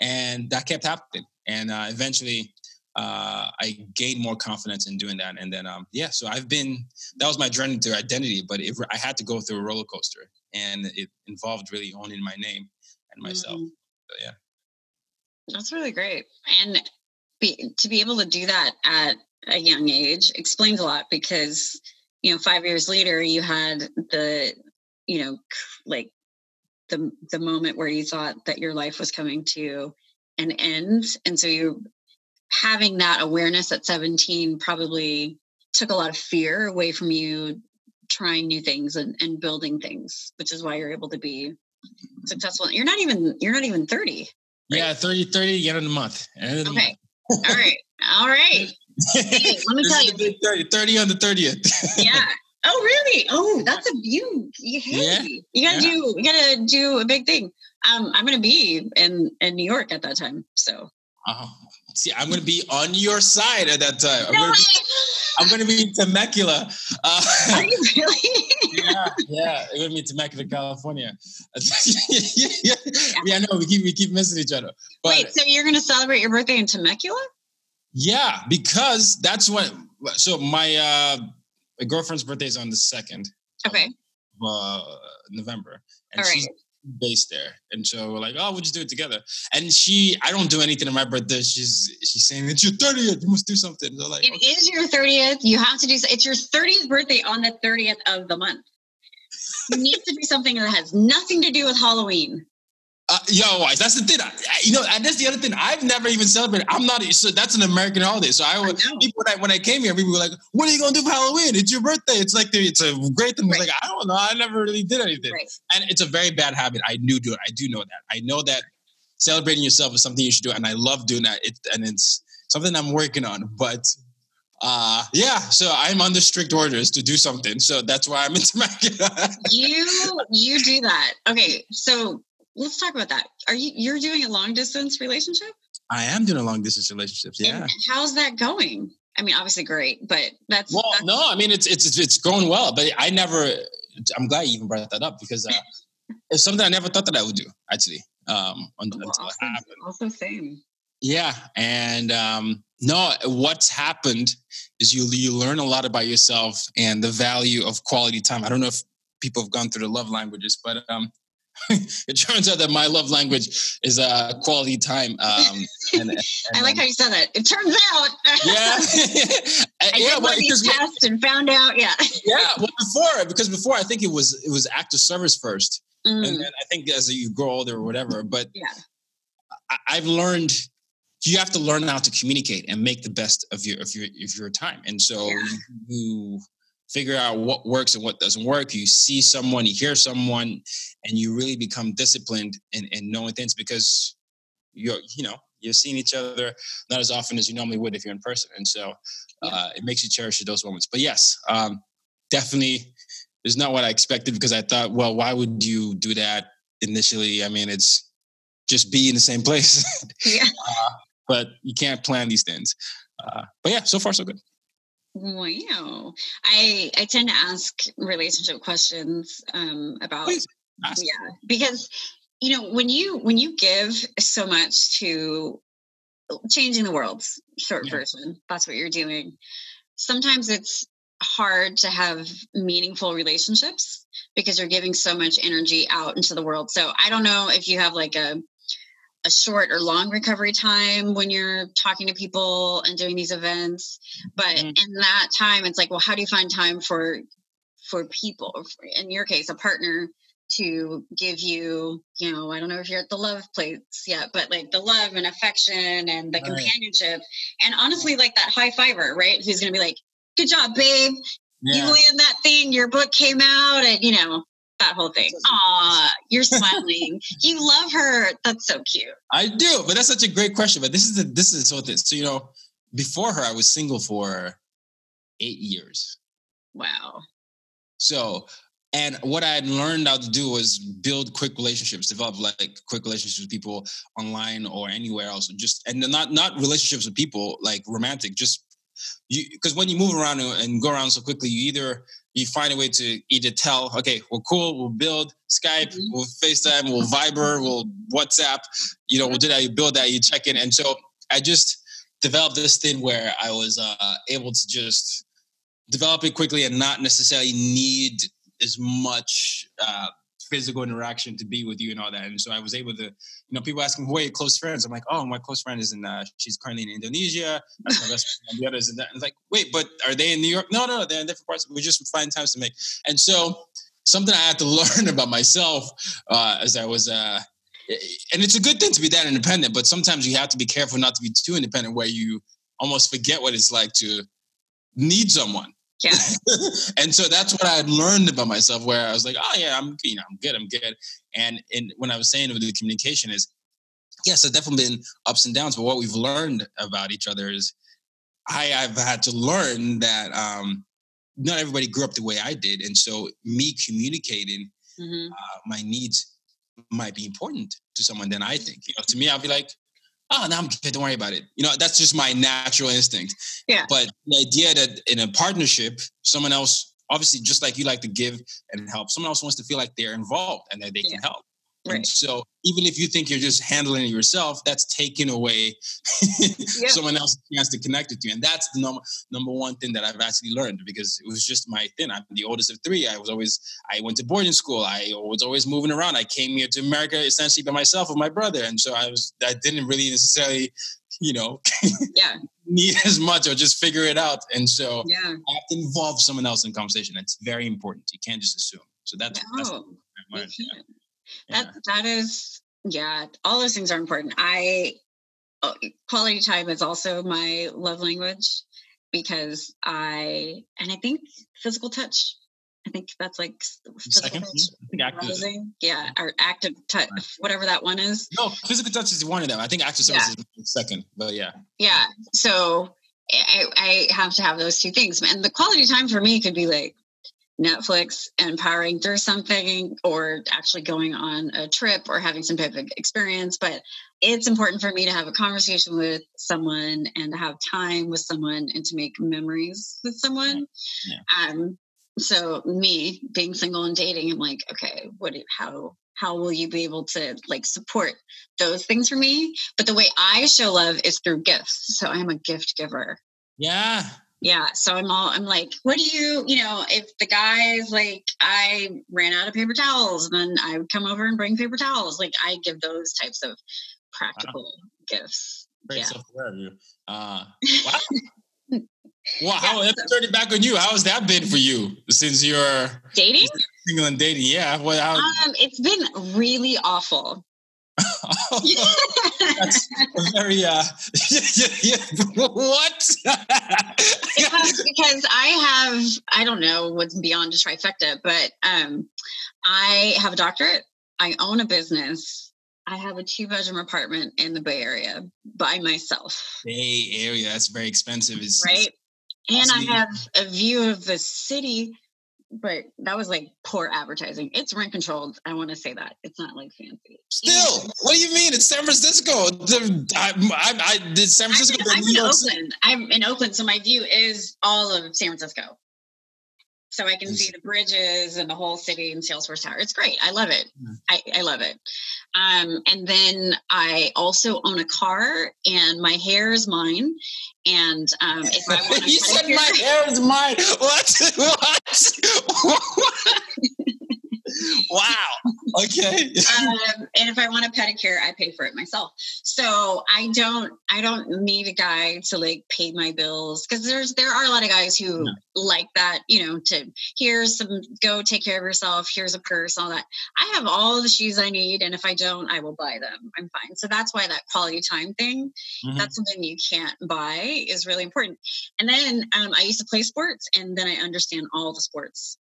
and that kept happening. And uh, eventually, uh, I gained more confidence in doing that. And then, um, yeah, so I've been, that was my journey to identity, but it, I had to go through a roller coaster and it involved really owning my name and myself. Mm-hmm. So, yeah. That's really great. And be, to be able to do that at a young age explains a lot because, you know, five years later, you had the, you know, like the, the moment where you thought that your life was coming to an end. And so you having that awareness at 17 probably took a lot of fear away from you trying new things and, and building things, which is why you're able to be successful. You're not even you're not even 30. Right? Yeah, 30, 30 again in a month. okay. Month. All right. All right. Hey, let me tell you. 30, 30 on the 30th. yeah. Oh, really? Oh, that's a view. Hey, yeah. You gotta yeah. do you gotta do a big thing. Um, I'm gonna be in in New York at that time. So oh, See, I'm going to be on your side at that time. I'm, no going, to be, I'm going to be in Temecula. Uh, Are you really? yeah, yeah. I'm going to be in Temecula, California. yeah, yeah, no, we keep we keep missing each other. But, Wait, so you're going to celebrate your birthday in Temecula? Yeah, because that's when. So my uh, my girlfriend's birthday is on the second. Okay. uh, November, and she's based there. And so we're like, oh, we'll just do it together. And she, I don't do anything on my birthday. She's she's saying it's your 30th. You must do something. So like, it okay. is your 30th. You have to do it's your 30th birthday on the 30th of the month. You need to do something that has nothing to do with Halloween. Uh, yo, that's the thing. I, you know, and that's the other thing. I've never even celebrated. I'm not. So that's an American holiday. So I, would, people when I when I came here, people were like, "What are you gonna do for Halloween? It's your birthday. It's like the, it's a great thing." Right. I like, I don't know. I never really did anything, right. and it's a very bad habit. I knew do it. I do know that. I know that celebrating yourself is something you should do, and I love doing that. It and it's something I'm working on. But uh yeah so i'm under strict orders to do something so that's why i'm into marketing you you do that okay so let's talk about that. Are you you're doing a long distance relationship? I am doing a long distance relationships. Yeah. And how's that going? I mean, obviously great, but that's well. That's, no, I mean it's it's it's going well, but I never. I'm glad you even brought that up because uh, it's something I never thought that I would do actually. Um, until, well, also, it happened. Also, same. Yeah, and um, no, what's happened is you you learn a lot about yourself and the value of quality time. I don't know if people have gone through the love languages, but um, it turns out that my love language is uh, quality time. Um, and, and, I like how you said that. It turns out. yeah. I yeah, did well, because tests and found out. Yeah. yeah. Well, before because before I think it was it was active service first, mm. and then I think as you grow older or whatever. But yeah, I, I've learned you have to learn how to communicate and make the best of your of your of your time. And so yeah. you figure out what works and what doesn't work. You see someone, you hear someone, and you really become disciplined in, in knowing things because you're, you know, you're seeing each other not as often as you normally would if you're in person. And so uh, it makes you cherish those moments. But yes, um, definitely is not what I expected because I thought, well, why would you do that initially? I mean, it's just be in the same place. yeah. Uh, but you can't plan these things. Uh, but yeah, so far so good. Wow. I I tend to ask relationship questions um about yeah, because you know, when you when you give so much to changing the world, short yeah. version, that's what you're doing. Sometimes it's hard to have meaningful relationships because you're giving so much energy out into the world. So I don't know if you have like a a short or long recovery time when you're talking to people and doing these events but mm-hmm. in that time it's like well how do you find time for for people in your case a partner to give you you know i don't know if you're at the love place yet but like the love and affection and the right. companionship and honestly like that high fiver right who's gonna be like good job babe yeah. you in that thing your book came out and you know that whole thing. Aw, you're smiling. you love her. That's so cute. I do, but that's such a great question. But this is the this is what this. So you know, before her, I was single for eight years. Wow. So, and what I had learned how to do was build quick relationships, develop like quick relationships with people online or anywhere else. Just and not not relationships with people like romantic, just you because when you move around and go around so quickly, you either you find a way to either tell, okay, we're cool, we'll build Skype, mm-hmm. we'll FaceTime, we'll Viber, we'll WhatsApp, you know, we'll do that, you build that, you check in. And so I just developed this thing where I was uh, able to just develop it quickly and not necessarily need as much uh, physical interaction to be with you and all that. And so I was able to, you know, people asking who are your close friends. I'm like, oh, my close friend is in, uh, she's currently in Indonesia. That's my best friend. The others in that. And like, wait, but are they in New York? No, no, they're in different parts. We just find times to make. And so something I had to learn about myself uh, as I was, uh, and it's a good thing to be that independent, but sometimes you have to be careful not to be too independent where you almost forget what it's like to need someone yeah. and so that's what I had learned about myself, where I was like, oh yeah, I'm you know, I'm good, I'm good. And and when I was saying with the communication is, yes, there's definitely been ups and downs, but what we've learned about each other is I have had to learn that um not everybody grew up the way I did. And so me communicating mm-hmm. uh, my needs might be important to someone than I think. You know, to me, I'll be like, oh, no, I'm good. Don't worry about it. You know, that's just my natural instinct. Yeah. But the idea that in a partnership, someone else, obviously, just like you like to give and help, someone else wants to feel like they're involved and that they yeah. can help. Right. And so even if you think you're just handling it yourself, that's taking away yeah. someone else's chance to connect with you. And that's the number number one thing that I've actually learned because it was just my thing. I'm the oldest of three. I was always I went to boarding school. I was always moving around. I came here to America essentially by myself with my brother. And so I was I didn't really necessarily, you know, yeah. need as much or just figure it out. And so yeah. I have to involve someone else in conversation. It's very important. You can't just assume. So that's, no, that's yeah. That that is yeah, all those things are important. I uh, quality time is also my love language because I and I think physical touch. I think that's like Second, yeah, yeah, or active touch, whatever that one is. No, physical touch is one of them. I think active service yeah. is second, but yeah. Yeah. So I, I have to have those two things. And the quality time for me could be like Netflix and powering through something or actually going on a trip or having some type of experience. But it's important for me to have a conversation with someone and to have time with someone and to make memories with someone. Yeah. Um, so me being single and dating, I'm like, okay, what do, how how will you be able to like support those things for me? But the way I show love is through gifts. So I'm a gift giver. Yeah yeah so i'm all i'm like what do you you know if the guys like i ran out of paper towels then i would come over and bring paper towels. Like i give those types of practical wow. gifts. Great yeah. self-aware of you uh wow. Well how yeah, so. turn it back on you. How has that been for you since you're dating? single and dating? Yeah well how- um it's been really awful That's very uh what? because, because I have I don't know what's beyond a trifecta, but um I have a doctorate, I own a business, I have a two bedroom apartment in the Bay Area by myself. Bay Area, that's very expensive. It's, right. It's and I have a view of the city but that was like poor advertising. It's rent controlled. I want to say that it's not like fancy. Still, and, what do you mean? It's San Francisco. I, I, I did San Francisco. I'm, in, I'm in Oakland. I'm in Oakland, so my view is all of San Francisco. So I can see the bridges and the whole city and Salesforce Tower. It's great. I love it. Hmm. I, I love it. Um, and then I also own a car, and my hair is mine. And um, if I want you said my hair is mine. What? what? wow. Okay. um, and if I want a pedicure, I pay for it myself. So I don't I don't need a guy to like pay my bills because there's there are a lot of guys who no. like that, you know, to here's some go take care of yourself, here's a purse, all that. I have all the shoes I need, and if I don't, I will buy them. I'm fine. So that's why that quality time thing, mm-hmm. that's something you can't buy is really important. And then um, I used to play sports and then I understand all the sports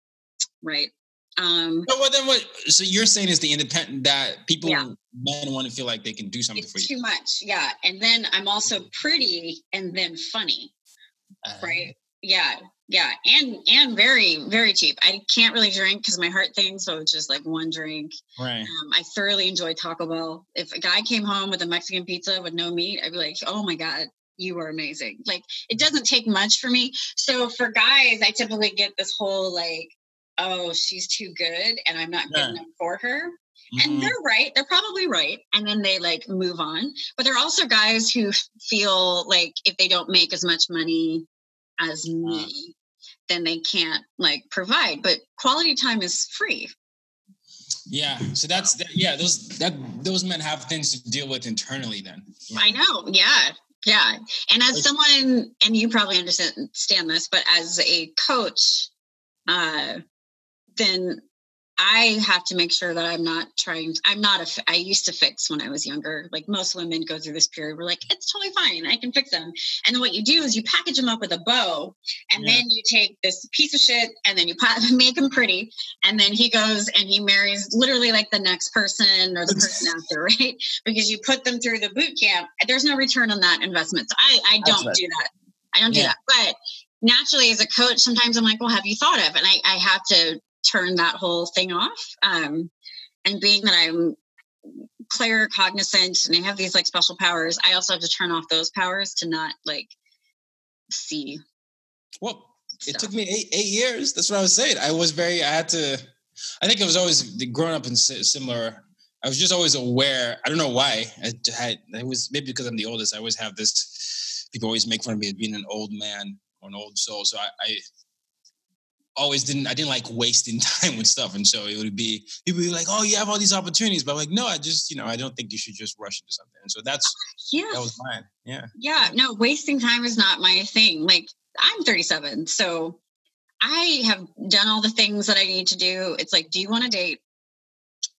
right um, so well, then what? So you're saying is the independent that people yeah. men want to feel like they can do something it's for you. Too much, yeah. And then I'm also pretty and then funny, uh, right? Yeah, yeah, and and very very cheap. I can't really drink because my heart thing, so it's just like one drink. Right. Um, I thoroughly enjoy Taco Bell. If a guy came home with a Mexican pizza with no meat, I'd be like, oh my god, you are amazing. Like it doesn't take much for me. So for guys, I typically get this whole like, oh, she's too good and I'm not good Yeah. enough for her. Mhm. And they're right. They're probably right. And then they like move on. But there are also guys who feel like if they don't make as much money as me, then they can't like provide. But quality time is free. yeah. So that's that, yeah. Those that those men have things to deal with internally. Then I know. Yeah. Yeah. And as someone, and you probably understand understand this, but as a coach, uh, then I have to make sure that I'm not trying. To, I'm not a. I used to fix when I was younger. Like most women go through this period. We're like, it's totally fine. I can fix them. And then what you do is you package them up with a bow, and Yeah. then you take this piece of shit, and then you make him pretty, and then he goes and he marries literally like the next person or the person after, right? Because you put them through the boot camp. There's no return on that investment. So I, I don't do that. I don't do Yeah. that. But naturally, as a coach, sometimes I'm like, well, have you thought of? And I, I have to turn that whole thing off. Um, and being that I'm clear, cognizant, and I have these like special powers, I also have to turn off those powers to not like see. well, it took me eight eight years. That's what I was saying. I was very. I had to. I think I was always growing up in similar. I was just always aware. I don't know why. I had. It was maybe because I'm the oldest. I always have this. People always make fun of me as being an old man or an old soul. So I, I always didn't. I didn't like wasting time with stuff, and so it would be people would be like, "Oh, you have all these opportunities," but I'm like, no, I just you know I don't think you should just rush into something. And so that's uh, Yes. that was mine. Yeah. yeah no wasting time is not my thing like i'm 37 so i have done all the things that i need to do it's like do you want to date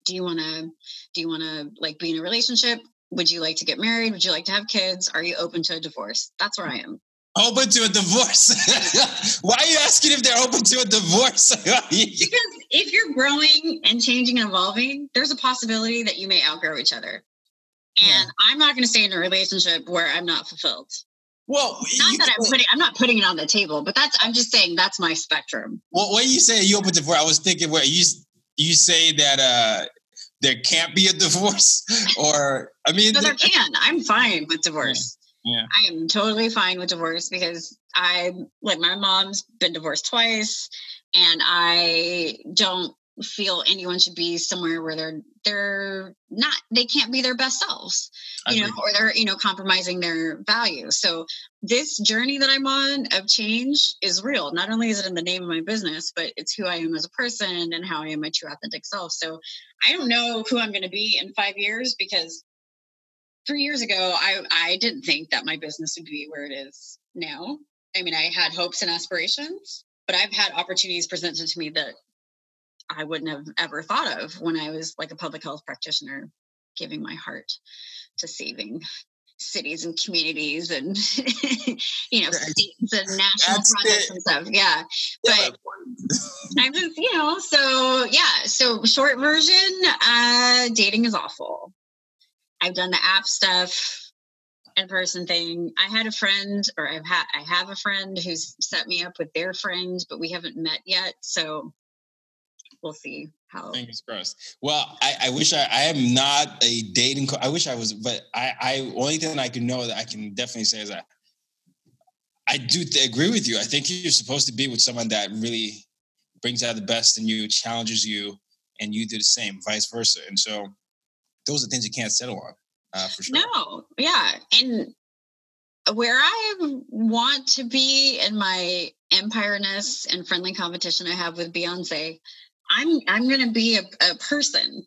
do you want to do you want to like be in a relationship would you like to get married would you like to have kids are you open to a divorce that's where i am Open to a divorce. Why are you asking if they're open to a divorce? because if you're growing and changing and evolving there's a possibility that you may outgrow each other and Yeah. i'm not going to stay in a relationship where i'm not fulfilled well, not that i'm putting i'm not putting it on the table but that's i'm just saying that's my spectrum well, when you say you open to divorce, I was thinking where you you say that uh there can't be a divorce, or I mean, No, there can. I'm fine with divorce. Yeah. I am totally fine with divorce because I like my mom's been divorced twice and I don't feel anyone should be somewhere where they're they're not they can't be their best selves I you know agree. or they're you know compromising their values so this journey that i'm on of change is real not only is it in the name of my business but it's who i am as a person and how i am my true authentic self so i don't know who i'm going to be in five years because three years ago i i didn't think that my business would be where it is now. I mean i had hopes and aspirations but i've had opportunities presented to me that i wouldn't have ever thought of when i was like a public health practitioner giving my heart to saving cities and communities and you know Right. states and national That's projects it. and stuff. Yeah. Yeah, but i'm just you know so yeah. So short version uh dating is awful i've done the app stuff in person thing i had a friend or i've had i have a friend who's set me up with their friend but we haven't met yet so we'll see how Fingers crossed. Well, I, I wish I, I am not a dating. Co- I wish I was, but I, I only thing I can know that I can definitely say is that I do th- agree with you. I think you're supposed to be with someone that really brings out the best in you, challenges you, and you do the same, vice versa. And so, those are things you can't settle on, uh, for sure. No, yeah. And where I want to be in my empireness and friendly competition I have with Beyonce, I'm I'm gonna be a, a person.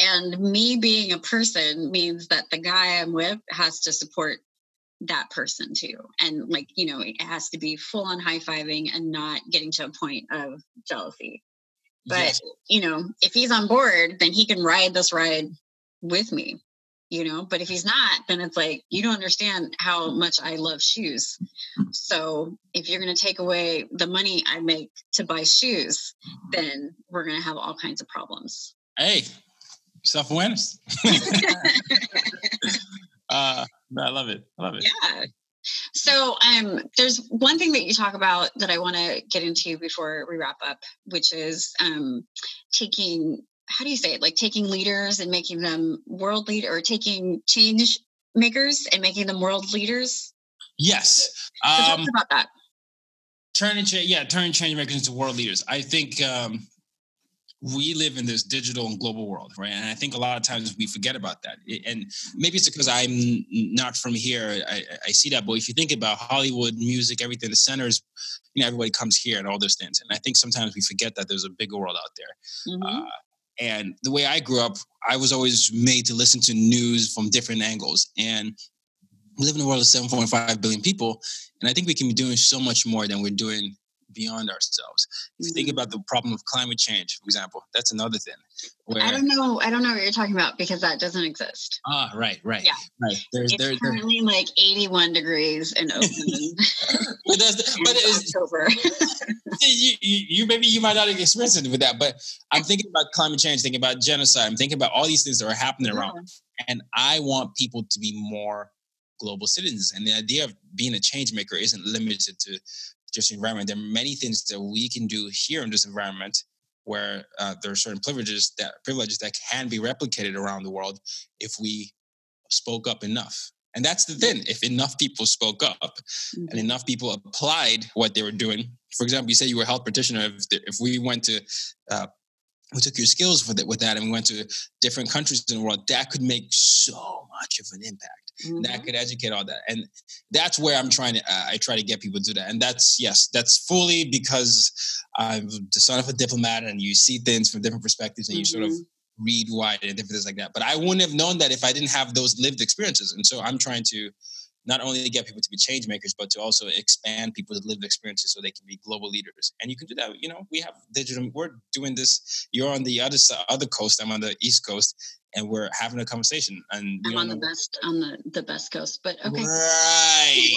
And me being a person means that the guy I'm with has to support that person too. And like, you know, it has to be full on high fiving and not getting to a point of jealousy. But Yes. you know, if he's on board, then he can ride this ride with me you know but if he's not then it's like you don't understand how much i love shoes so if you're going to take away the money i make to buy shoes then we're going to have all kinds of problems Hey, self awareness. uh, I love it. I love it. yeah so um there's one thing that you talk about that i want to get into before we wrap up which is um taking how do you say it? Like taking leaders and making them world leader or taking change makers and making them world leaders? Yes. So Um, talk about that. turning change yeah turning change makers into world leaders. I think um we live in this digital and global world right? And i think a lot of times we forget about that. And maybe it's because i'm not from here. I, I see that but if you think about hollywood music everything the centers you know everybody comes here and all those things. And i think sometimes we forget that there's a bigger world out there. Mhm. uh, and the way I grew up, I was always made to listen to news from different angles. And we live in a world of 7.5 billion people. And I think we can be doing so much more than we're doing beyond ourselves. If you think Mhm. about the problem of climate change, for example, that's another thing. Where, I don't know. I don't know what you're talking about because that doesn't exist. ah, right, right, Yeah. right. There's, It's there, there, currently like 81 degrees in Oakland. but, that's, but it's, October. you, you, you maybe you might not have experienced it with that, but I'm thinking about climate change, thinking about genocide, I'm thinking about all these things that are happening around. and I want people to be more global citizens. And the idea of being a change maker isn't limited to just environment. There are many things that we can do here in this environment where uh, there are certain privileges that privileges that can be replicated around the world if we spoke up enough. And that's the thing. If enough people spoke up and Mhm. enough people applied what they were doing, for example, you say you were a health practitioner. If, the- if we went to uh, we took your skills with it with that and we went to different countries in the world that could make so much of an impact that Mhm. could educate all that and that's where i'm trying to uh, i try to get people to do that and that's yes that's fully because i'm the son of a diplomat and you see things from different perspectives and you sort of Mhm. read wide and different things like that but i wouldn't have known that if i didn't have those lived experiences and so i'm trying to not only get people to be change makers, but to also expand people's lived experiences so they can be global leaders. And you can do that. You know, we have digital. We're doing this. You're on the other side, other coast. I'm on the east coast, and we're having a conversation. And I'm on the best on the the best coast, but okay. Right.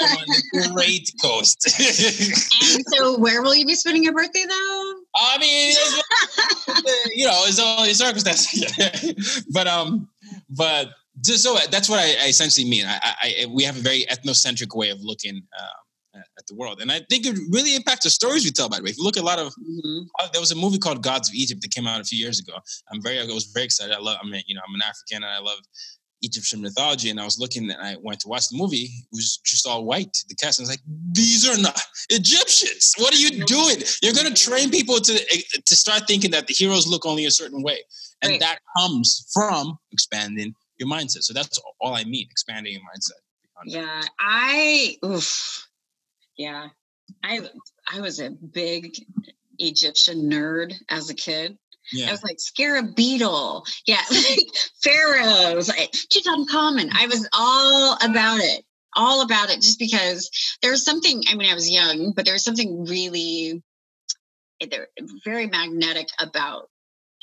I'm on the great coast. and so, where will you be spending your birthday though? I mean, you know, it's all it's circumstances. but um, but just so that's what I, I essentially mean. I, I, we have a very ethnocentric way of looking uh, at- at the world, and I think it really impacts the stories we tell. By the way, if you look at a lot of Mhm. uh, there was a movie called Gods of Egypt that came out a few years ago. I'm very I was very excited. I love. I mean, you know, I'm an African and I love Egyptian mythology. And I was looking and I went to watch the movie. It was just all white. The cast and I was like, these are not Egyptians. What are you doing? You're going to train people to to start thinking that the heroes look only a certain way, and Right. that comes from expanding your mindset. So that's all I mean, expanding your mindset. Yeah, I oof. Yeah. I I was a big Egyptian nerd as a kid. Yeah. I was like scarab beetle. Yeah, like pharaohs, Tutankhamun. I was all about it. All about it just because there was something, I mean, I was young, but there was something really eh, very magnetic about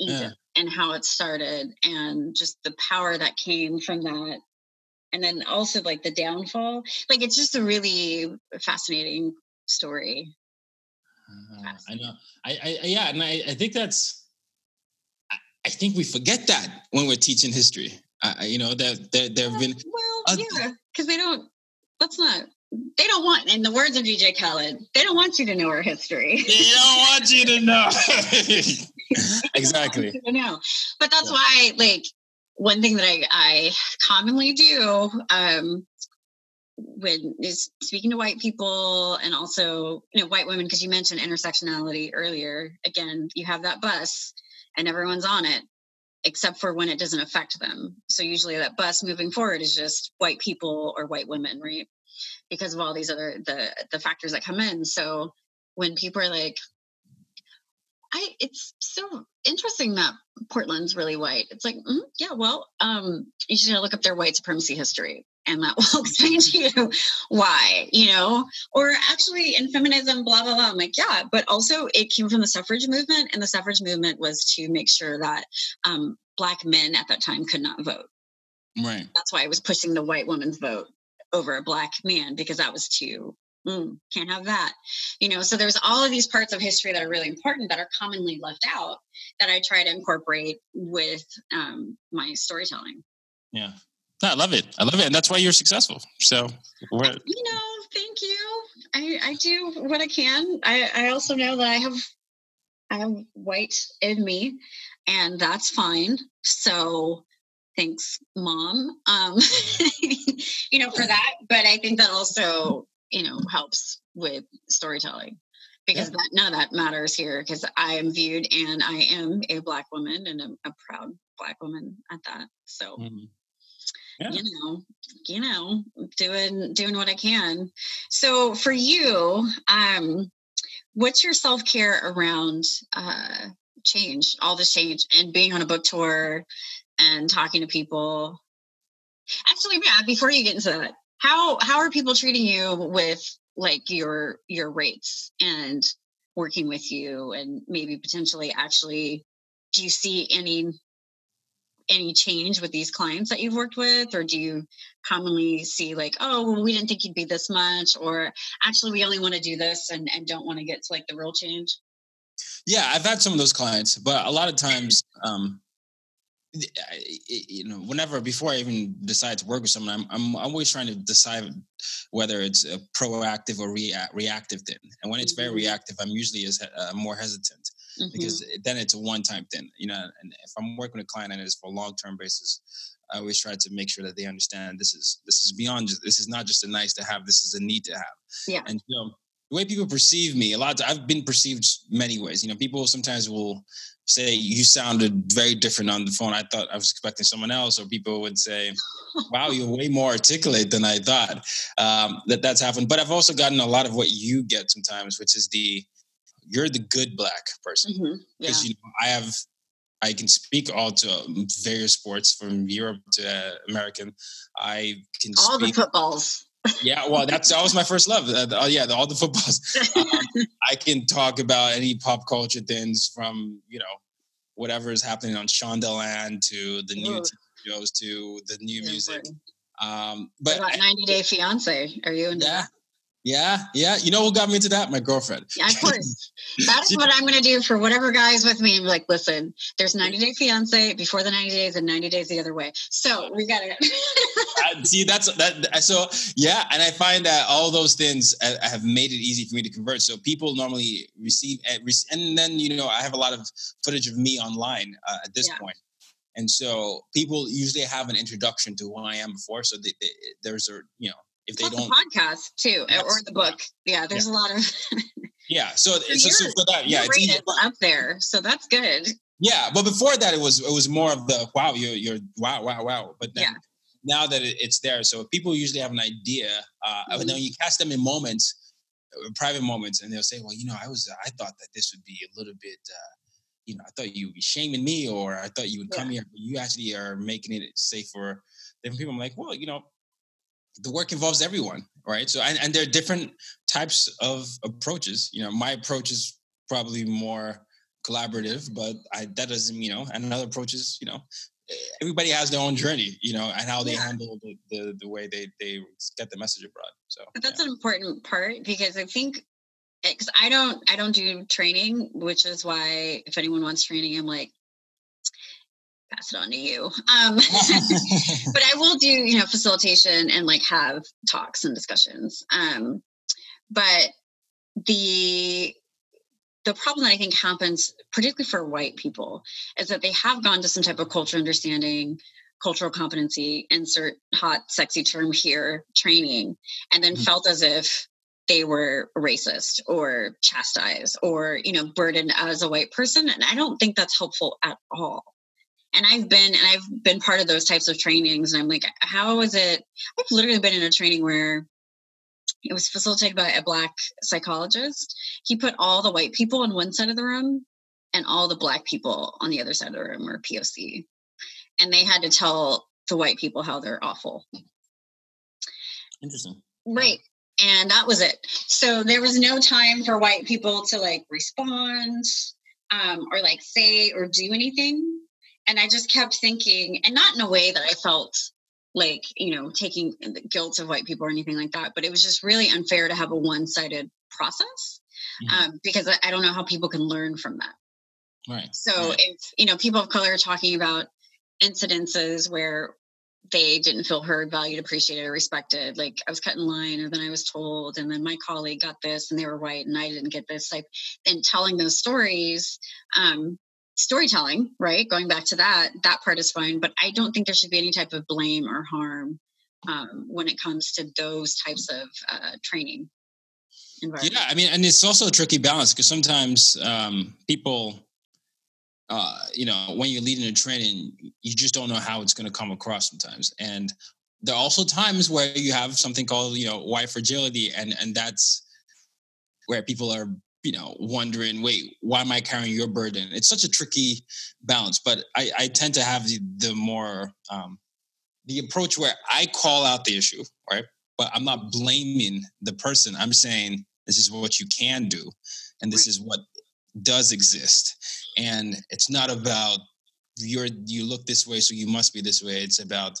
Egypt and how it started and just the power that came from that. And then also like the downfall. Like it's just a really fascinating story. Uh, I know. I, I yeah, and I, I think that's. I, I think we forget that when we're teaching history. You know that there there have been. Well, Uh, yeah, because they don't. Let's not. They don't want, in the words of DJ Khaled, they don't want you to know our history. They don't want you to know. They don't want exactly. you know. But that's Yeah. why, like, one thing that I, I commonly do um, when is speaking to white people and also you know white women because you mentioned intersectionality earlier. Again, you have that bus and everyone's on it except for when it doesn't affect them. So usually that bus moving forward is just white people or white women, right? Because of all these other the the factors that come in. So when people are like, I it's so interesting that Portland's really white. It's like, mm, yeah, well, um, you should look up their white supremacy history. And that will explain to you why, you know, or actually in feminism, blah, blah, blah. I'm like, yeah, but also it came from the suffrage movement, and the suffrage movement was to make sure that um, Black men at that time could not vote. Right. That's why I was pushing the white woman's vote over a Black man because that was too, mm, can't have that. You know, so there's all of these parts of history that are really important that are commonly left out that I try to incorporate with um, my storytelling. Yeah. No, I love it. I love it, and that's why you're successful. So we're you know, thank you. I, I do what I can. I, I also know that I have I have white in me, and that's fine. So thanks, mom. Um, you know, for that. But I think that also, you know, helps with storytelling because yeah. that none of that matters here because I am viewed and I am a black woman and I'm a proud black woman at that. So mm-hmm. yeah. you know, you know, doing doing what I can. So for you, um, what's your self-care around uh change, all this change and being on a book tour and talking to people? Actually, yeah, before you get into that, how how are people treating you with like your your rates and working with you and maybe potentially actually do you see any any change with these clients that you've worked with? Or do you commonly see like oh well we didn't think you'd be this much or actually we only want to do this and, and don't want to get to like the real change yeah i've had some of those clients but a lot of times um you know, whenever before I even decide to work with someone, I'm, I'm always trying to decide whether it's a proactive or rea- reactive thing. And when it's very mm-hmm. reactive, I'm usually as uh, more hesitant mm-hmm. because then it's a one-time thing. You know, and if I'm working with a client and it's for a long-term basis, I always try to make sure that they understand this is this is beyond. Just, this is not just a nice to have. This is a need to have. Yeah. And you know, the way people perceive me, a lot. Of, I've been perceived many ways. You know, people sometimes will say you sounded very different on the phone. I thought I was expecting someone else, or people would say, "Wow, you're way more articulate than I thought." Um, that that's happened. But I've also gotten a lot of what you get sometimes, which is the you're the good black person because mm-hmm. yeah. you know I have I can speak all to um, various sports from Europe to uh, American. I can all speak, the footballs. Yeah, well, that's that was my first love. Uh, uh, yeah, the, all the footballs. Um, I can talk about any pop culture things from you know whatever is happening on Shondaland to the new shows to the new music. Um, but what about 90 Day Fiance? Are you in yeah, yeah, yeah. You know what got me into that? My girlfriend. Yeah, of course. That's what I'm going to do for whatever guys with me. I'm like, listen, there's 90 Day Fiance before the 90 days and 90 days the other way. So we got it. see, that's that. So yeah, and I find that all those things uh, have made it easy for me to convert. So people normally receive, eh, and then you know, I have a lot of footage of me online uh, at this yeah. point. And so people usually have an introduction to who I am before. So they, they, there's a, you know, if they don't podcast too yes. or the book yeah there's yeah. a lot of yeah so, so, so, for that yeah it's up there so that's good yeah but before that it was it was more of the wow you're you're wow wow wow but then yeah. now that it's there so people usually have an idea uh mm-hmm. and then you cast them in moments uh, private moments and they'll say well you know i was i thought that this would be a little bit uh you know i thought you would be shaming me or i thought you would come here but you actually are making it safe for different people i'm like well you know the work involves everyone, right? So, and, and there are different types of approaches. You know, my approach is probably more collaborative, but I, that doesn't, you know, and another approach is, you know, everybody has their own journey, you know, and how they yeah. handle the, the, the way they they get the message abroad. So but that's yeah. an important part because I think eh, because I don't I don't do training, which is why if anyone wants training, I'm like, pass it on to you. Um, but I will do, you know, facilitation and like have talks and discussions. Um, but the the problem that I think happens, particularly for white people, is that they have gone to some type of cultural understanding, cultural competency, insert hot, sexy term here, training, and then mm-hmm. felt as if they were racist or chastised or you know burdened as a white person and i don't think that's helpful at all and I've been and I've been part of those types of trainings. And I'm like how is it? I've literally been in a training where it was facilitated by a black psychologist. He put all the white people on one side of the room and all the black people on the other side of the room or POC and they had to tell the white people how they're awful. Interesting. Right. And that was it. So there was no time for white people to like respond um, or like say or do anything and I just kept thinking, and not in a way that I felt like, you know, taking the guilt of white people or anything like that, but it was just really unfair to have a one sided process mm-hmm. um, because I, I, don't know how people can learn from that. Right. So right. if, you know, people of color are talking about incidences where they didn't feel heard, valued, appreciated, or respected. Like I was cut in line, or then I was told, and then my colleague got this, and they were white, and I didn't get this. Like, and telling those stories, um, storytelling, right? Going back to that, that part is fine. But I don't think there should be any type of blame or harm um, when it comes to those types of uh, training. Yeah, I mean, and it's also a tricky balance because sometimes um, people, uh, you know, when you're leading a training, you just don't know how it's going to come across sometimes. And there are also times where you have something called, you know, white fragility, and and that's where people are, you know, wondering, wait, why am I carrying your burden? It's such a tricky balance. But I, I tend to have the, the more um, the approach where I call out the issue, right? But I'm not blaming the person. I'm saying this is what you can do, and this is what does exist. And it's not about you're you look this way, so you must be this way. It's about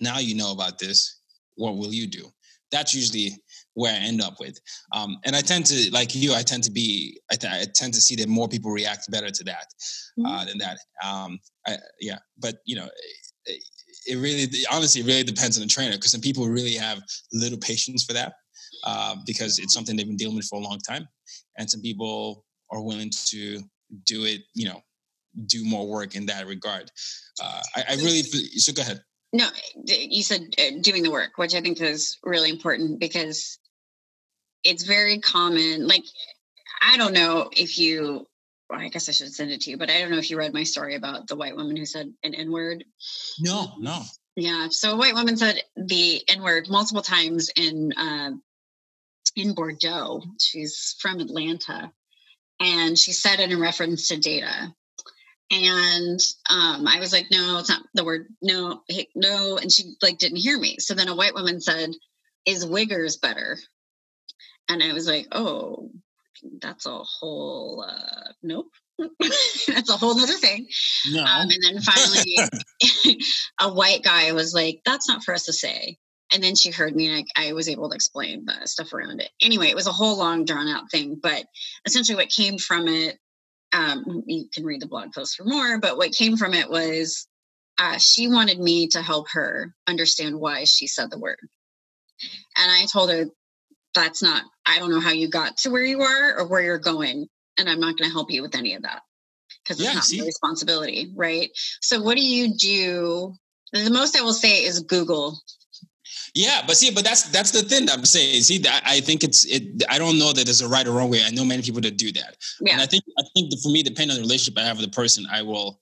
now you know about this. What will you do? That's usually where I end up with. Um, and I tend to, like you, I tend to be, I, th- I tend to see that more people react better to that uh, mm-hmm. than that. Um, I, yeah, but you know, it, it really, honestly, it really depends on the trainer because some people really have little patience for that uh, because it's something they've been dealing with for a long time, and some people are willing to do it, you know, do more work in that regard. Uh, I, I really, so go ahead. No, you said uh, doing the work, which I think is really important because it's very common. Like, I don't know if you, well, I guess I should send it to you, but I don't know if you read my story about the white woman who said an N word. No, no. Yeah. So a white woman said the N word multiple times in, uh, in Bordeaux. She's from Atlanta. And she said it in reference to data and um, I was like, no, it's not the word no, hey, no, and she like didn't hear me. So then a white woman said, "Is Wiggers better?" And I was like, oh, that's a whole uh, nope. that's a whole other thing. No. Um, and then finally, a white guy was like, "That's not for us to say." And then she heard me, and I, I was able to explain the stuff around it. Anyway, it was a whole long, drawn out thing. But essentially, what came from it um, you can read the blog post for more, but what came from it was uh, she wanted me to help her understand why she said the word. And I told her, that's not, I don't know how you got to where you are or where you're going. And I'm not going to help you with any of that because it's yeah, not see? my responsibility. Right. So, what do you do? The most I will say is Google yeah, but see, but that's that's the thing I'm saying. See, that I think it's it. I don't know that there's a right or wrong way. I know many people that do that, yeah. and I think I think that for me, depending on the relationship I have with the person, I will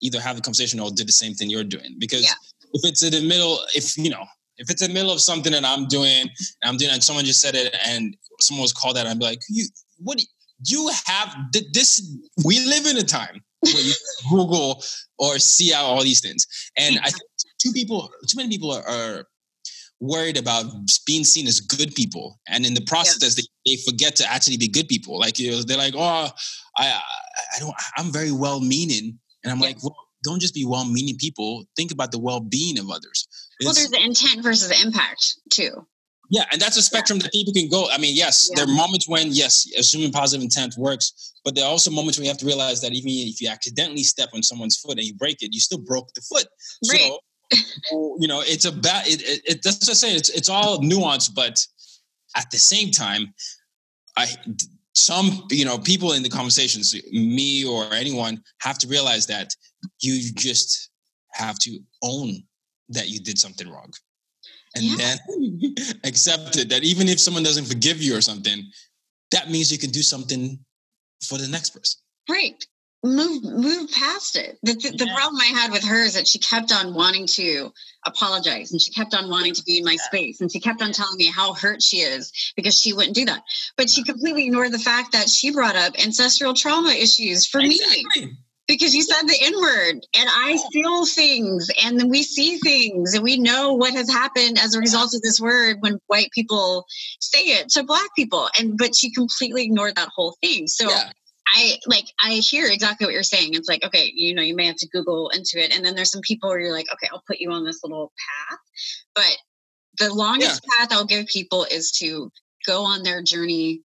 either have the conversation or do the same thing you're doing. Because yeah. if it's in the middle, if you know, if it's in the middle of something that I'm doing, and I'm doing, and someone just said it, and someone was called out, I'd be like, you, what? You have this. We live in a time where you Google or see out all these things, and I think two people, too many people are, are worried about being seen as good people, and in the process, they, they forget to actually be good people. Like you know, they're like, "Oh, I, I don't, I'm very well-meaning," and I'm like, "Well, don't just be well-meaning people. Think about the well-being of others." Well, there's the intent versus the impact too. Yeah, and that's a spectrum yeah. that people can go. I mean, yes, yeah. there are moments when yes, assuming positive intent works, but there are also moments when you have to realize that even if you accidentally step on someone's foot and you break it, you still broke the foot. Right. So you know, it's about it. It, it doesn't say it's it's all nuance, but at the same time, I some you know people in the conversations, me or anyone, have to realize that you just have to own that you did something wrong, and yeah. then accept it. That even if someone doesn't forgive you or something, that means you can do something for the next person. Right move move past it. The, the, yeah. the, problem I had with her is that she kept on wanting to apologize and she kept on wanting to be in my yeah. space and she kept on telling me how hurt she is because she wouldn't do that. But she completely ignored the fact that she brought up ancestral trauma issues for exactly. me. Because you said the N word, and I feel things, and we see things, and we know what has happened as a result of this word when white people say it to black people. And but she completely ignored that whole thing. So yeah I like I hear exactly what you're saying. It's like, okay, you know, you may have to Google into it. And then there's some people where you're like, okay, I'll put you on this little path. But the longest yeah. path I'll give people is to go on their journey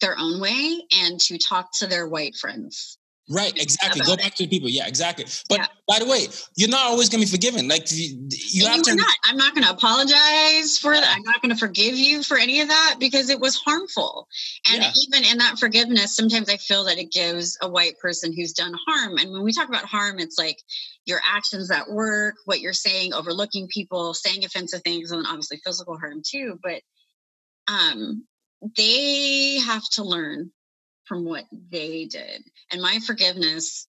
their own way and to talk to their white friends Right, exactly. Go back it. to the people. Yeah, exactly. But yeah. by the way, you're not always going to be forgiven. Like you, you have to. Not. I'm not going to apologize for that. I'm not going to forgive you for any of that because it was harmful. And yeah. even in that forgiveness, sometimes I feel that it gives a white person who's done harm. And when we talk about harm, it's like your actions at work, what you're saying, overlooking people, saying offensive things, and obviously physical harm too. But um, they have to learn from what they did. And my forgiveness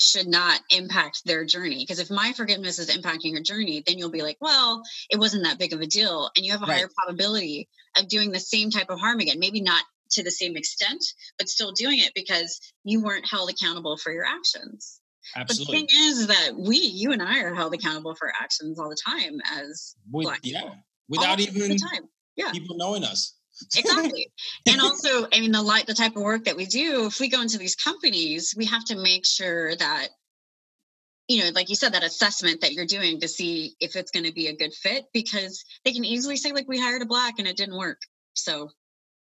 should not impact their journey. Because if my forgiveness is impacting your journey, then you'll be like, well, it wasn't that big of a deal. And you have a right. higher probability of doing the same type of harm again. Maybe not to the same extent, but still doing it because you weren't held accountable for your actions. Absolutely. But the thing is that we, you and I, are held accountable for actions all the time as With, black people. Yeah, without even yeah. people knowing us exactly. And also i mean the light the type of work that we do if we go into these companies we have to make sure that you know like you said that assessment that you're doing to see if it's going to be a good fit because they can easily say like we hired a black and it didn't work. So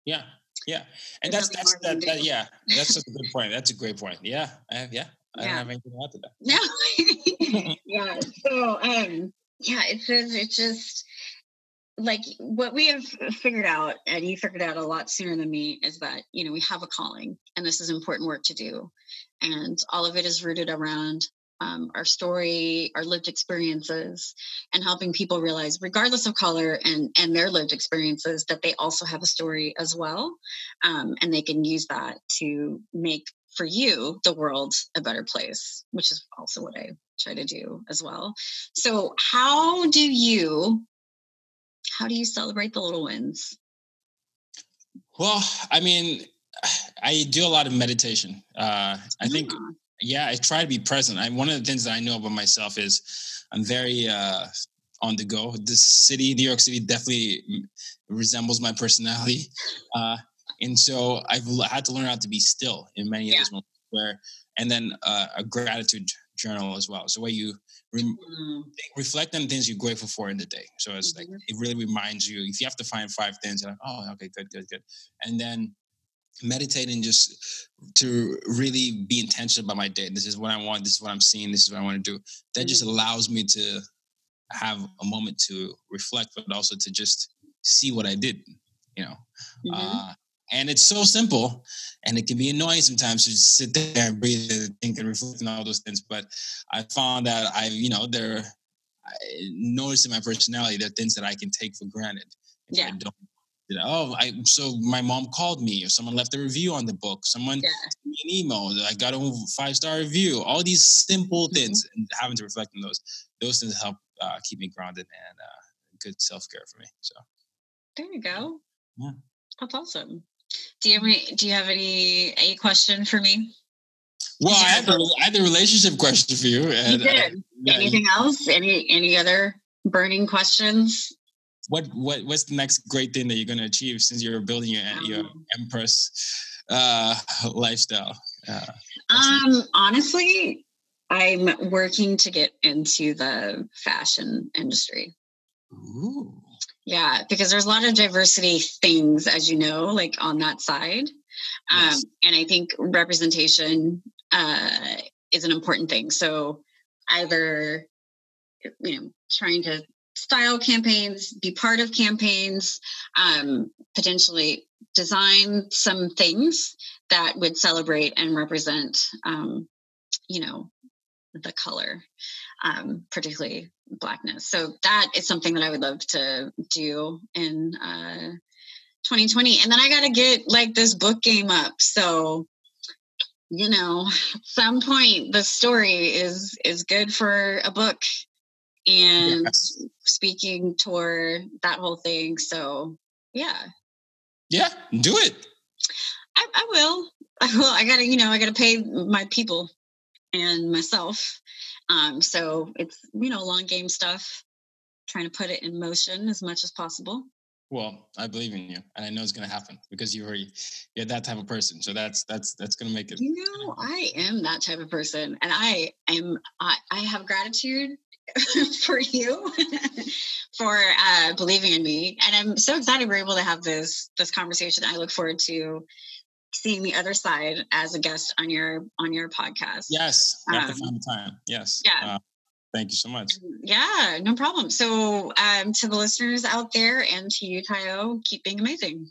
yeah. Yeah. And that's that's that, that, yeah. That's just a good point. That's a great point. Yeah. I, yeah. I yeah. don't have anything to add to that. No. Yeah. So um yeah it's it's just like what we have figured out and you figured out a lot sooner than me is that you know we have a calling and this is important work to do. And all of it is rooted around um, our story our lived experiences and helping people realize regardless of color and and their lived experiences that they also have a story as well um, and they can use that to make for you the world a better place which is also what i try to do as well. So how do you how do you celebrate the little wins? Well, I mean, I do a lot of meditation. Uh, I think, ah. yeah, I try to be present. I, one of the things that I know about myself is I'm very uh, on the go. This city, New York City, definitely resembles my personality. Uh, and so I've had to learn how to be still in many yeah. of those moments where, and then uh, a gratitude journal as well. So where you re- mm. reflect on things you're grateful for in the day. So it's mm-hmm. like it really reminds you. If you have to find five things, like, oh, okay, good, good, good, and then meditating just to really be intentional about my day. This is what I want. This is what I'm seeing. This is what I want to do. That mm-hmm. just allows me to have a moment to reflect, but also to just see what I did. You know, mm-hmm. uh, and it's so simple and it can be annoying sometimes to just sit there and breathe and think and reflect and all those things. But I found that I, you know, there, I noticed in my personality there are things that I can take for granted. Yeah. I don't you know, oh, I so my mom called me, or someone left a review on the book, someone yeah. sent me an email, I got a five star review. All these simple mm-hmm. things, and having to reflect on those, those things help uh, keep me grounded and uh, good self care for me. So there you go. Yeah, that's awesome. Do you have any, do you have any any question for me? Well, I had, a, I had a relationship question for you. And, you uh, did. Uh, yeah. Anything else? Any any other burning questions? What what what's the next great thing that you're going to achieve since you're building your um, your empress uh, lifestyle? Uh, um, honestly, I'm working to get into the fashion industry. Ooh. Yeah, because there's a lot of diversity things, as you know, like on that side. Um. And I think representation uh, is an important thing. So either, you know, trying to style campaigns, be part of campaigns, um, potentially design some things that would celebrate and represent, um, you know, the color, um, particularly blackness. So that is something that I would love to do in uh, 2020. And then I got to get like this book game up. So you know, at some point the story is is good for a book and yes. speaking tour that whole thing. So yeah. Yeah, do it. I, I will. I will. I gotta, you know, I gotta pay my people and myself um, so it's, you know, long game stuff, trying to put it in motion as much as possible. Well, I believe in you, and I know it's going to happen because you're you're that type of person. So that's that's that's going to make it. You know, I am that type of person, and I am I, I have gratitude for you for uh, believing in me, and I'm so excited we're able to have this this conversation. I look forward to seeing the other side as a guest on your on your podcast. Yes, have to Um, find the time. Yes. yeah. Uh, thank you so much. Yeah, no problem. So, um, to the listeners out there and to you, Tayo, keep being amazing.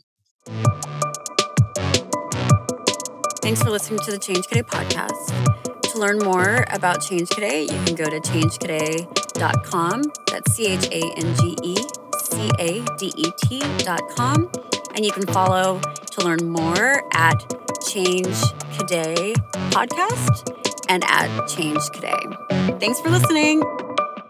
Thanks for listening to the Change Cadet podcast. To learn more about Change Cadet, you can go to changecadet.com. That's C H A N G E C A D E T.com. And you can follow to learn more at Change Cadet Podcast and at Change Cadet. Thanks for listening.